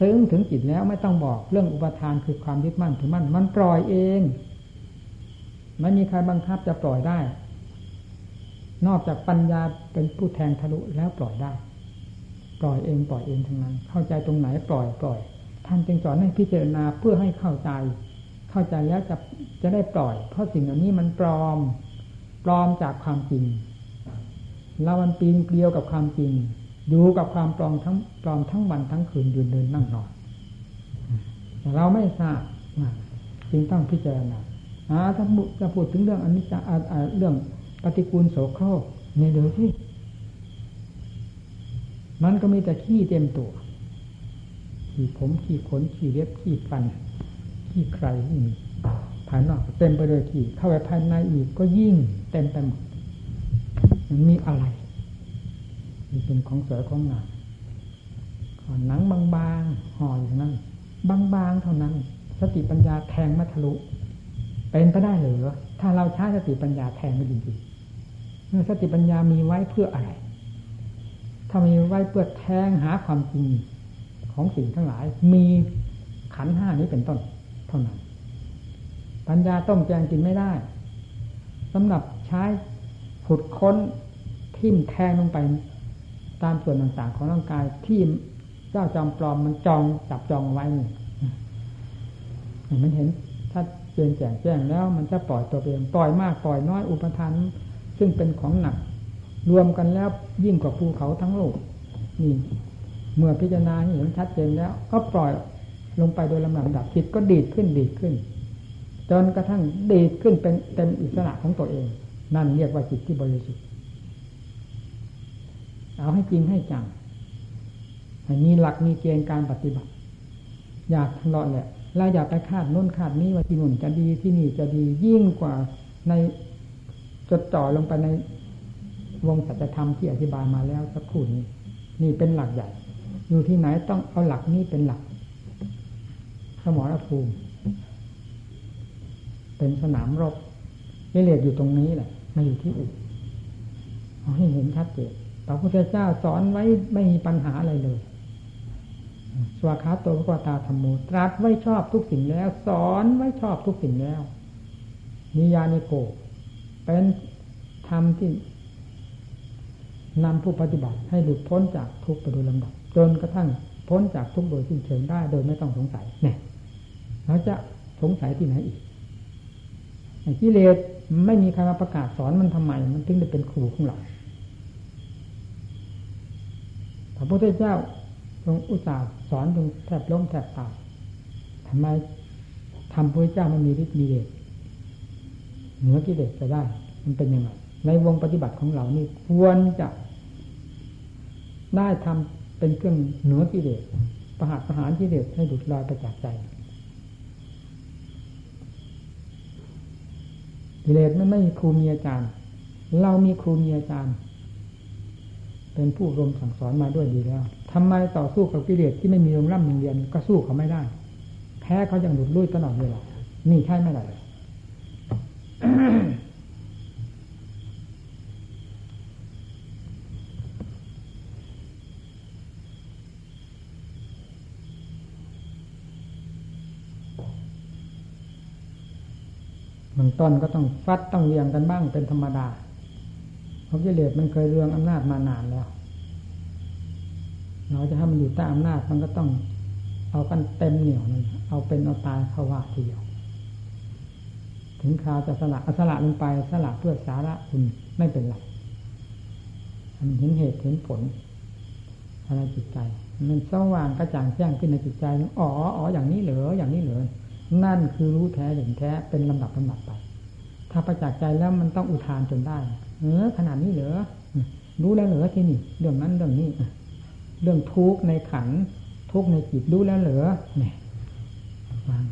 ซึ้งถึงจิตแล้วไม่ต้องบอกเรื่องอุปทานคือความยึดมั่นถือมั่น มันปล่อยเองไม่มีใครบังคับจะปล่อยได้ นอกจากปัญญาเป็นผู้แทงทะลุแล้วปล่อยได้ ปล่อยเองปล่อยเองทั้งนั้น เข้าใจตรงไหนปล่อยปล่อย ท่านจึงสอนให้พิจารณาเพื่อให้เข้าใจ เข้าใจแล้วจะจะได้ปล่อย เพราะสิ่งเหล่านี้มันปลอม ปลอมจากความจริง เรามันปีนเกลียวกับความจริง อยู่กับความปลอมทั้งปลอมทั้งวันทั้งคืนยืนเดินนั่งนอนเราไม่ทราบจึงต้องพิจารณาถ้าจะพูดถึงเรื่องอันนี้จะเรื่องปฏิกูลโสโครกเนี่เดี๋ยวที่มันก็มีแต่ขี้เต็มตัวขี้ผมขี้ขนขี้เล็บขี้ฟันขี้ใครที่มีภายนอกเต็มไปด้วยขี้เข้าไปภายในอีกก็ยิ่งเต็มไปหมด มันมีอะไรนี่เป็นของสวยของงามหนังบางๆห่ออยู่นั้นบางๆเท่านั้น สติปัญญาแทงมัทะลุเป็นไปได้หรือถ้าเราใช้สติปัญญาแทงไม่จริงๆเมื่อสติปัญญามีไว้เพื่ออะไร ถ้ามีไว้เพื่อแทงหาความจริงของสิ่งทั้งหลาย มีขันห้านี้เป็นต้น เท่านั้น ปัญญาต้องแจงจริงไม่ได้สำหรับใช้ ขุดค้นทิ่มแทงลงไป ตามส่วนต่างๆของร่างกายที่เจ้าจอมปลอมมันจองจับจองไว้นี่มันเห็นถ้าเจนแจ้งแจ้งแล้ว มันจะปล่อยตัวเองปล่อยมากปล่อยน้อยอุปทานซึ่งเป็นของหนัก รวมกันแล้วยิ่งกว่าภูเขาทั้งโลกนี่ เมื่อพิจารณาเห็นชัดเจนแล้ว ก็ปล่อยลงไปโดยลำดับจิตก็ดีดขึ้นดีดขึ้น จนกระทั่งดีดขึ้นเป็นเต็มอิสระของตัวเอง นั่นเรียกว่าจิตที่บริสุทธิ์ เอาให้จริงให้จังมีหลักมีเกณฑ์การปฏิบัติ อยากทะเลาะแหละเราอยากไปคาดน้นคาดนี้ว่าที่นู่นจะดีที่นี่จะดียิ่งกว่าในจดจ่อลงไปในวงสัจธรรมที่อธิบายมาแล้วสักครู่นี้ นี่เป็นหลักใหญ่ อยู่ที่ไหนต้องเอาหลักนี้เป็นหลัก สมรภูมิ เป็นสนามรบกิเลสอยู่ตรงนี้แหละ ไม่อยู่ที่อื่นเอาให้เห็นชัดเจนพระพุทธเจ้าสอนไว้ไม่มีปัญหาอะไรเลยสวาคาโตพระตาธรรมโมตรัสไว้ชอบทุกสิ่งแล้ว สอนไว้ชอบทุกสิ่งแล้วนิยานิโก เป็นธรรมที่นำผู้ปฏิบัติให้หลุดพ้นจากทุกข์ไปโดยลำดับ จนกระทั่งพ้นจากทุกข์โดยสิ้นเชิงได้โดยไม่ต้องสงสัยเนี่ยเราจะสงสัยที่ไหนอีกกิเลส ไม่มีใครมาประกาศสอนมันทำไม มันถึงได้เป็นครูของเราพระพุทธเจ้าทรงอุตส่าห์สอนจนแทบล้มแทบตายทำไมทำพระเจ้ามันมีฤทธิ์มีเดชเหนือกิเลสจะได้ มันเป็นยังไงในวงปฏิบัติของเรานี่ควรจะได้ทำเป็นเครื่องเหนือกิเลสประหารประหารกิเลสให้ดุดลอยปจักใจ กิเลสมันไม่มีครูมีอาจารย์ เรามีครูมีอาจารย์ เป็นผู้รมสั่งสอนมาด้วยดีแล้วทำไมต่อสู้กับกิเลสที่ไม่มีโรงร่ำโรงเรียนก็สู้เขาไม่ได้ แพ้เขายังหลุดลุ่ยตลอดเวลานี่ใช่ไม่ได้มันต้นก็ต้องฟัดต้องเรียงกันบ้างเป็นธรรมดา เพราะกิเลสมันเคยเรืองอำนาจมานานแล้ว เราจะให้มันอยู่ใต้อำนาจมันก็ต้องเอากันเต็มเหนียวนั่นเอาเป็นเอาตายเข้าว่าทีเดียว ถึงคราวจะสละสละลงไปสละเพื่อสาระคุณไม่เป็นไรมันเห็นเหตุเห็นผลอะไรจิตใจ มันสว่างกระจ่างแจ้งขึ้นในจิตใจ อ๋อ อ๋อ อย่างนี้เหรอ อย่างนี้เหรอ นั่นคือรู้แท้เห็นแท้เป็นลำดับลำดับไป ถ้าประจักษ์ใจแล้วมันต้องอุทานจนได้เออขนาดนี้เหรอรู้แล้วเหรอที่นี่เรื่องนั้นเรื่องนี้เรื่องทุกข์ในขันทุกข์ในจิตรู้แล้วเหรอเนี่ยว่าง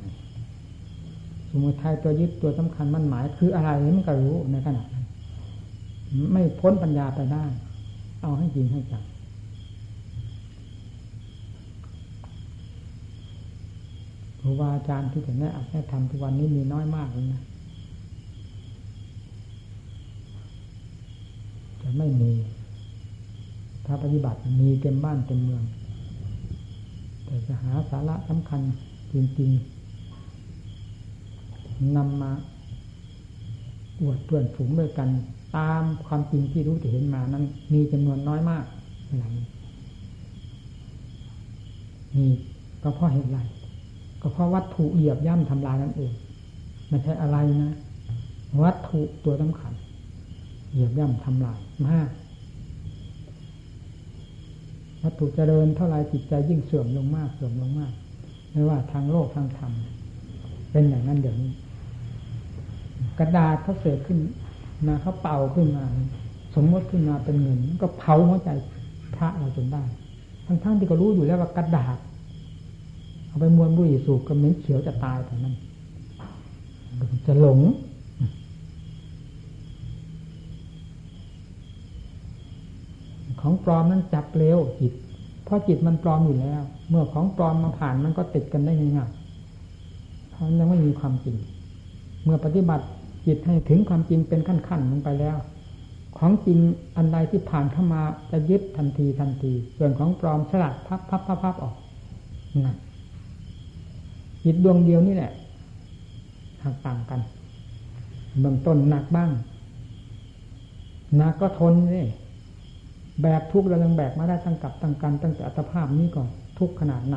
สมุทัยตัวยึดตัวสำคัญมันหมาย คืออะไรมันก็รู้ในขณะนั้นไม่พ้นปัญญาไปได้ เอาให้จริงให้จัง รูบาอาจารย์ที่ถึงได้อัดได้ทำทุกวันนี้มีน้อยมากเลยนะจะไม่มี ถ้าปฏิบัติมีเต็มบ้านเต็มเมือง แต่จะหาสาระสำคัญจริงๆนำมาอวดเพื่อนฝูงด้วยกันตามความจริงที่รู้ที่เห็นมานั้น มีจำนวนน้อยมากหลังนี่ก็เพราะเหตุไร ก็เพราะวัตถุเหยียบย่ำทำลายนั่นเองไม่ใช่อะไรนะวัตถุตัวสำคัญเหยียบย่ำทำลายมากวัตถุเจริญเท่าไรจิตใจยิ่งเสื่อมลงมากเสื่อมลงมากไม่ว่าทางโลกทางธรรมเป็นอย่างนั้นเดี๋ยวนี้ กระดาษเขาเสกขึ้นมาเขาเป่าขึ้นมา สมมติขึ้นมาเป็นเงินก็เผาหัวใจพระเราจนได้ทั้งๆที่ก็รู้อยู่แล้วว่ากระดาษ เอาไปมวนบุหรี่สูบก็เหม็นเขียวจะตายแต่นั้นจะหลงของปลอมนั้นจับเร็วจิต เพราะจิตมันปลอมอยู่แล้ว เมื่อของปลอมมาผ่านมันก็ติดกันได้ง่ายๆเพราะยังไม่มีความจริง เมื่อปฏิบัติจิตให้ถึงความจริงเป็นขั้นๆลงไปแล้ว ของจริงอันใดที่ผ่านเข้ามาจะยึดทันทีทันที ส่วนของปลอมสลัดพับพับพับพับออกนั่น จิตดวงเดียวนี่แหละหักต่างกันเบื้องต้นหนักบ้างหนักก็ทนนี่แบกทุกข์เรายังแบกมาได้ตั้งกับตั้งกันตั้งแต่อัตภาพนี้ก่อนทุกขนาดไหน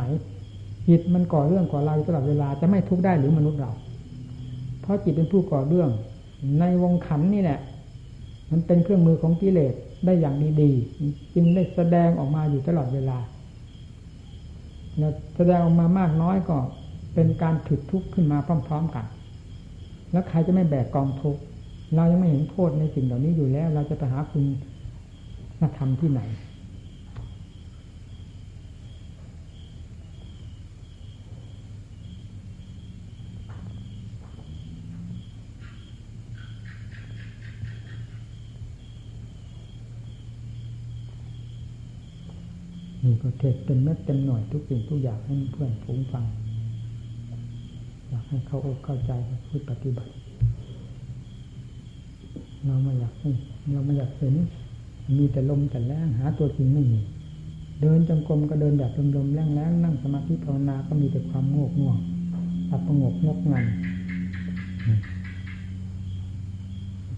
จิตมันก่อเรื่องก่อราวตลอดเวลาจะไม่ทุกข์ได้หรือมนุษย์เรา เพราะจิตเป็นผู้ก่อเรื่อง ในวงขันนี่แหละ มันเป็นเครื่องมือของกิเลสได้อย่างดีๆจึงได้แสดงออกมาอยู่ตลอดเวลาแสดงออกมามากน้อยก็ เป็นการผลิดทุกข์ขึ้นมาพร้อม ๆกัน แล้วใครจะไม่แบกกองทุกข์เรายังไม่เห็นโทษในสิ่งเหล่านี้อยู่แล้ว เราจะไปหาคุณนธรรมที่ไหน นี่ก็เทศเต็มเม็ดเต็มหน่อยทุกสิ่งทุกอย่างให้เพื่อนฟูงฟัง อยากให้เขาอกเข้าใจพูดปฏิบัติ เราไม่อยากให้เราไม่อยากเห็น มีแต่ลมแต่แรงหาตัวจริงไม่มีเดินจงกรมก็เดินแบบลมๆแรงๆนั่งสมาธิภาวนาก็มีแต่ความโง่ง่วงอับประงกงกงัน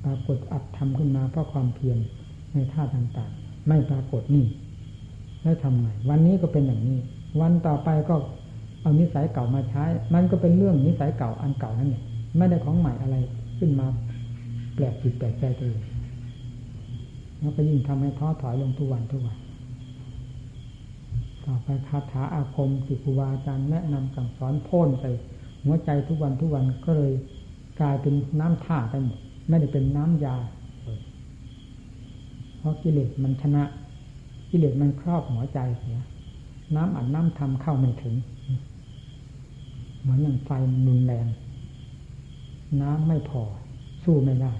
ปรากฏอัดทำขึ้นมาเพราะความเพียรในท่าต่างๆ ไม่ปรากฏนี่แล้วทำไงวันนี้ก็เป็นอย่างนี้ วันต่อไปก็ เอานิสัยเก่ามาใช้ มันก็เป็นเรื่องนิสัยเก่าอันเก่านั่นเองไม่ได้ของใหม่อะไรขึ้นมาแปลกจิตแปลกใจตัวเองแล้วก็ยิ่งทำให้ท้อถอยลงทุกวันทุกวัน ต่อไปคาถาอาคมสิครูบาอาจารย์แนะนำสั่งสอนพ่นใส่หัวใจทุกวันทุกวันก็เลยกลายเป็นน้ำท่าไปหมดไม่ได้เป็นน้ำยา เพราะกิเลสมันชนะ กิเลสมันครอบหัวใจเสีย น้ำอัดน้ำทำเข้าไม่ถึง เหมือนอย่างไฟนุนแรง น้ำไม่พอ สู้ไม่ได้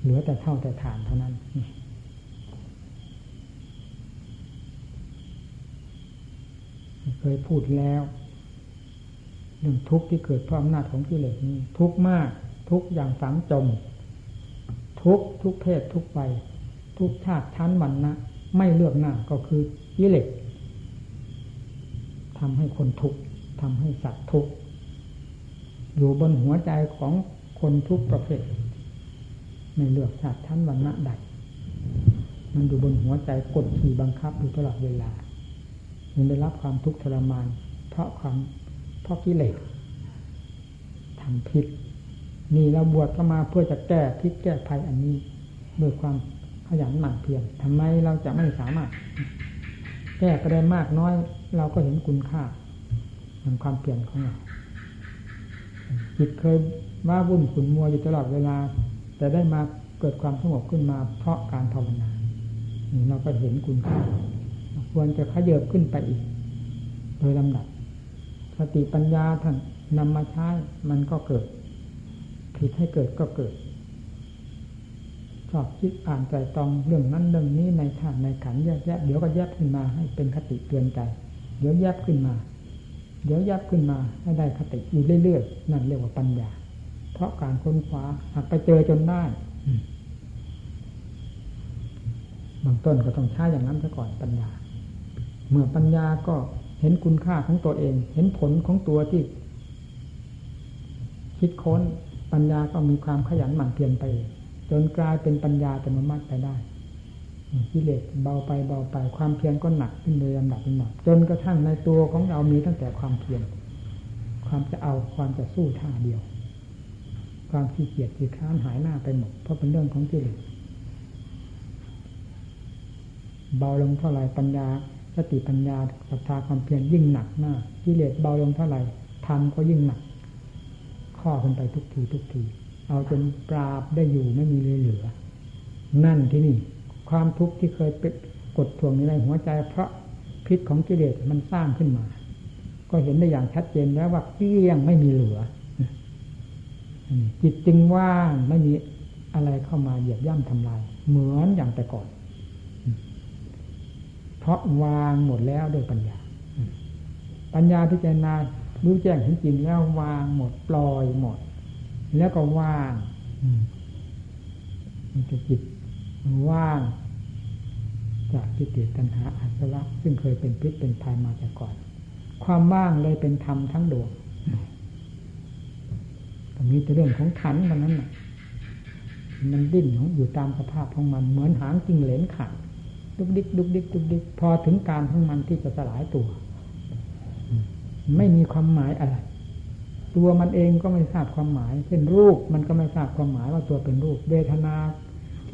เหลือแต่เท่าแต่ฐานเท่านั้นเคยพูดแล้วเรื่องทุกข์ที่เกิดเพราะอำนาจของกิเลสนี้ ทุกข์มาก ทุกข์อย่างฝังจม ทุกข์ทุกเพศทุกวัยทุกชาติชั้นวันนะไม่เลือกหน้าก็คือกิเลสทำให้คนทุกข์ ทำให้สัตว์ทุกข์อยู่บนหัวใจของคนทุกประเภทไม่เลือกชาติชั้นวันนะใดมันอยู่บนหัวใจกดขี่บังคับอยู่ตลอดเวลา มันได้รับความทุกข์ทรมาน เพราะความเพราะกิเลสทำผิดนี่เราบวชเข้ามาเพื่อจะแก้พิษแก้ภัยอันนี้ด้วยความขยันหมั่นเพียรทำไมเราจะไม่สามารถ แก้ก็ได้มากน้อย เราก็เห็นคุณค่า ของความเปลี่ยนของเราจิตเคยว่าวุ่นขุนมัวอยู่ตลอดเวลา แต่ได้มาเกิดความสงบขึ้นมา เพราะการภาวนานี่เราก็เห็นคุณค่าควรจะขยับขึ้นไปอีก โดยลำดับสติปัญญาท่านนำมาใช้มันก็เกิด ผิดให้เกิดก็เกิดชอบคิดอ่านใจตองเรื่องนั้นเรื่องนี้ในฐานในขันแยกแยะเดี๋ยวก็แยกขึ้นมาให้เป็นคติเตือนใจ เดี๋ยวแยกขึ้นมา เดี๋ยวแยกขึ้นมาให้ได้คติอยู่เรื่อยๆนั่นเรียกว่าปัญญา เพราะการค้นคว้าหากไปเจอจนได้บางต้นก็ต้องใช้อย่างนั้นซะก่อนปัญญา เมื่อปัญญาก็เห็นคุณค่าของตัวเอง เห็นผลของตัวที่ คิดค้นปัญญาก็มีความขยันหมั่นเพียรไป จนกลายเป็นปัญญาแต่มามัดไปได้ กิเลสเบาไปเบาไปความเพียรก็หนักขึ้นโดยลำดับลำดับจนกระทั่งในตัวของเรามีตั้งแต่ความเพียรความจะเอาความจะสู้ท่าเดียว ความขี้เกียจขี้ค้านหายหน้าไปหมดเพราะเป็นเรื่องของกิเลสเบาลงเท่าไรปัญญาสติปัญญาศรัทธาความเพียรยิ่งหนักหน้ากิเลสเบาลงเท่าไหร่ทำก็ยิ่งหนัก ข้อขึ้นไปทุกทีทุกที เอาจนปราบได้อยู่ไม่มีเลยเหลือ นั่นที่นี่ ความทุกข์ที่เคยเป็นกดทวงในหัวใจ เพราะพิษของกิเลสมันสร้างขึ้นมา ก็เห็นได้อย่างชัดเจนแล้วว่าเกี้ยงไม่มีเหลือ จิตจึงว่างไม่มีอะไรเข้ามาเหยียบย่ำทำลาย เหมือนอย่างแต่ก่อน เพราะวางหมดแล้วด้วยปัญญา ปัญญาพิจารณารู้แจ้งเห็นจริงแล้ววางหมดปล่อยหมด แล้วก็ว่างมันจะจิตว่าง จากที่เกิตัณหาอาสวะ ซึ่งเคยเป็นพิษเป็นภัยมาแต่ก่อน ความว่างเลยเป็นธรรมทั้งดวงก็มีแต่เรื่องของขันมันนั้นน่ะมันดิ้นของอยู่ตามสภาพของมันเหมือนหางจิงเหลนขาดดุกดิกดุกดิกดุกดิกพอถึงการของมันที่จะสลายตัว ไม่มีความหมายอะไร ตัวมันเองก็ไม่ทราบความหมาย เช่นรูปมันก็ไม่ทราบความหมายว่าตัวเป็นรูป เวทนา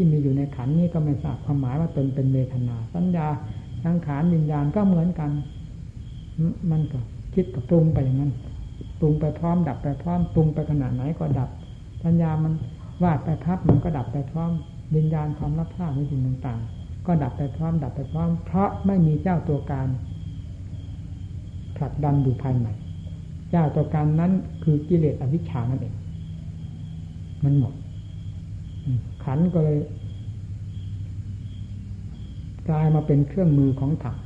ที่มีอยู่ในขันนี้ก็ไม่ทราบความหมายว่าตนเป็นเวทนา สัญญาสังขารวิญญาณก็เหมือนกัน มันก็คิดกับปรุงไปอย่างนั้นปรุงไปพร้อม ดับไปพร้อมปรุงไปขนาดไหนก็ดับ สัญญามันวาดไปพับมันก็ดับไปพร้อมวิญญาณความรับทราบในสิ่งต่างๆ ก็ดับไปพร้อม ดับไปพร้อม เพราะไม่มีเจ้าตัวการผลักดันอยู่ภายในเจ้าตัวการนั้นคือกิเลสอวิชชานั่นเอง มันหมด ขันก็เลยกลายมาเป็นเครื่องมือของธรรม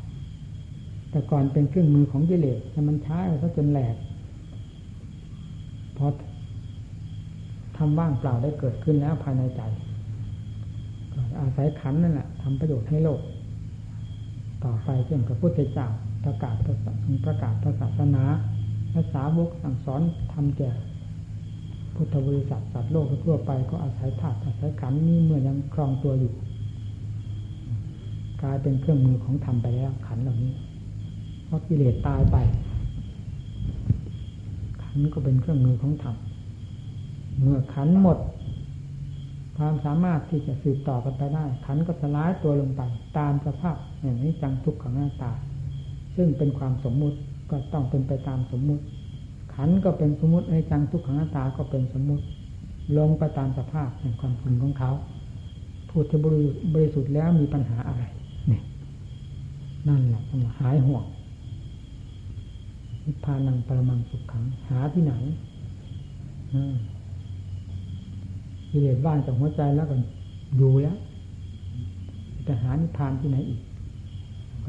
แต่ก่อนเป็นเครื่องมือของกิเลสแต่มันใช้ซะจนแหลกพอทำว่างเปล่าได้เกิดขึ้นแล้วภายในใจอาศัยขันนั่นแหละทำประโยชน์ให้โลก ต่อไปเช่นกับพุทธเจ้าประกาศประกาศศาสนาภาษาวกสั่งสอนทำแก่ พุทธบริษัทสัตว์โลกทั่วไปก็อาศัยธาตุอาศัยขันนี้เมื่อยังครองตัวอยู่ กลายเป็นเครื่องมือของธรรมไปแล้วขันเหล่านี้ เพราะกิเลสตายไป ขันก็เป็นเครื่องมือของธรรมเมื่อขันหมด ความสามารถที่จะสืบต่อกันไปได้ ขันก็สลายตัวลงไปตามสภาพอย่างนี้จังทุกขังหน้าตา ซึ่งเป็นความสมมุติก็ต้องเป็นไปตามสมมุติ ขันก็เป็นสมมติในจังทุกขังน้าตาก็เป็นสมมติลงไปตามสภาพแห่งความจริงของเขาพูดที่บริสุทธิ์แล้วมีปัญหาอะไรเนี่ยนั่นแหละหายห่วงนิพพานังปรมังสุขขัง หาที่ไหนกิเลสบ้านจากหัวใจแล้วก็อยู่แล้วจะหานิพพานที่ไหนอีก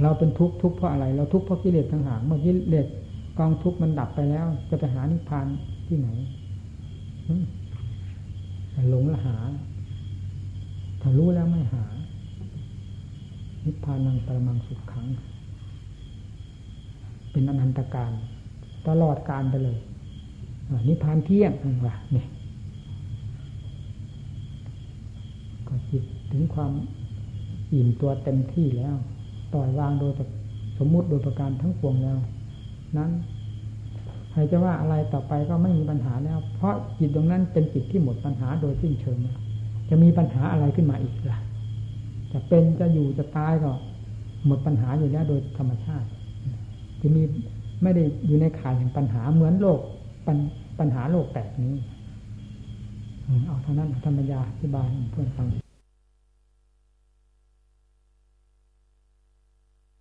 เราเป็นทุกข์ทุกข์เพราะอะไร เราทุกข์เพราะกิเลสทั้งหากเมื่อกิเลส กองทุกข์มันดับไปแล้ว จะไปหานิพพานที่ไหนหลงละหา ถ้ารู้แล้วไม่หา นิพพานังปรมังสุขขัง เป็นอนันตการ ตลอดการไปเลยนิพพานเที่ยงว่านี่ก็จิตถึงความอิ่มตัวเต็มที่แล้วปล่อยวางโดยสมมุติโดยประการทั้งปวงแล้ว นั้น ใครจะว่าอะไรต่อไปก็ไม่มีปัญหาแล้ว เพราะจิตตรงนั้นเป็นจิตที่หมดปัญหาโดยสิ้นเชิงแล้วจะมีปัญหาอะไรขึ้นมาอีกล่ะ จะเป็นจะอยู่จะตายก็หมดปัญหาอยู่แล้วโดยธรรมชาติ จะมีไม่ได้อยู่ในข่ายแห่งปัญหาเหมือนโลกปปัญหาโลกแตกนี้ เอาเท่านั้นธรรมยาที่บายเพื่อนฟัง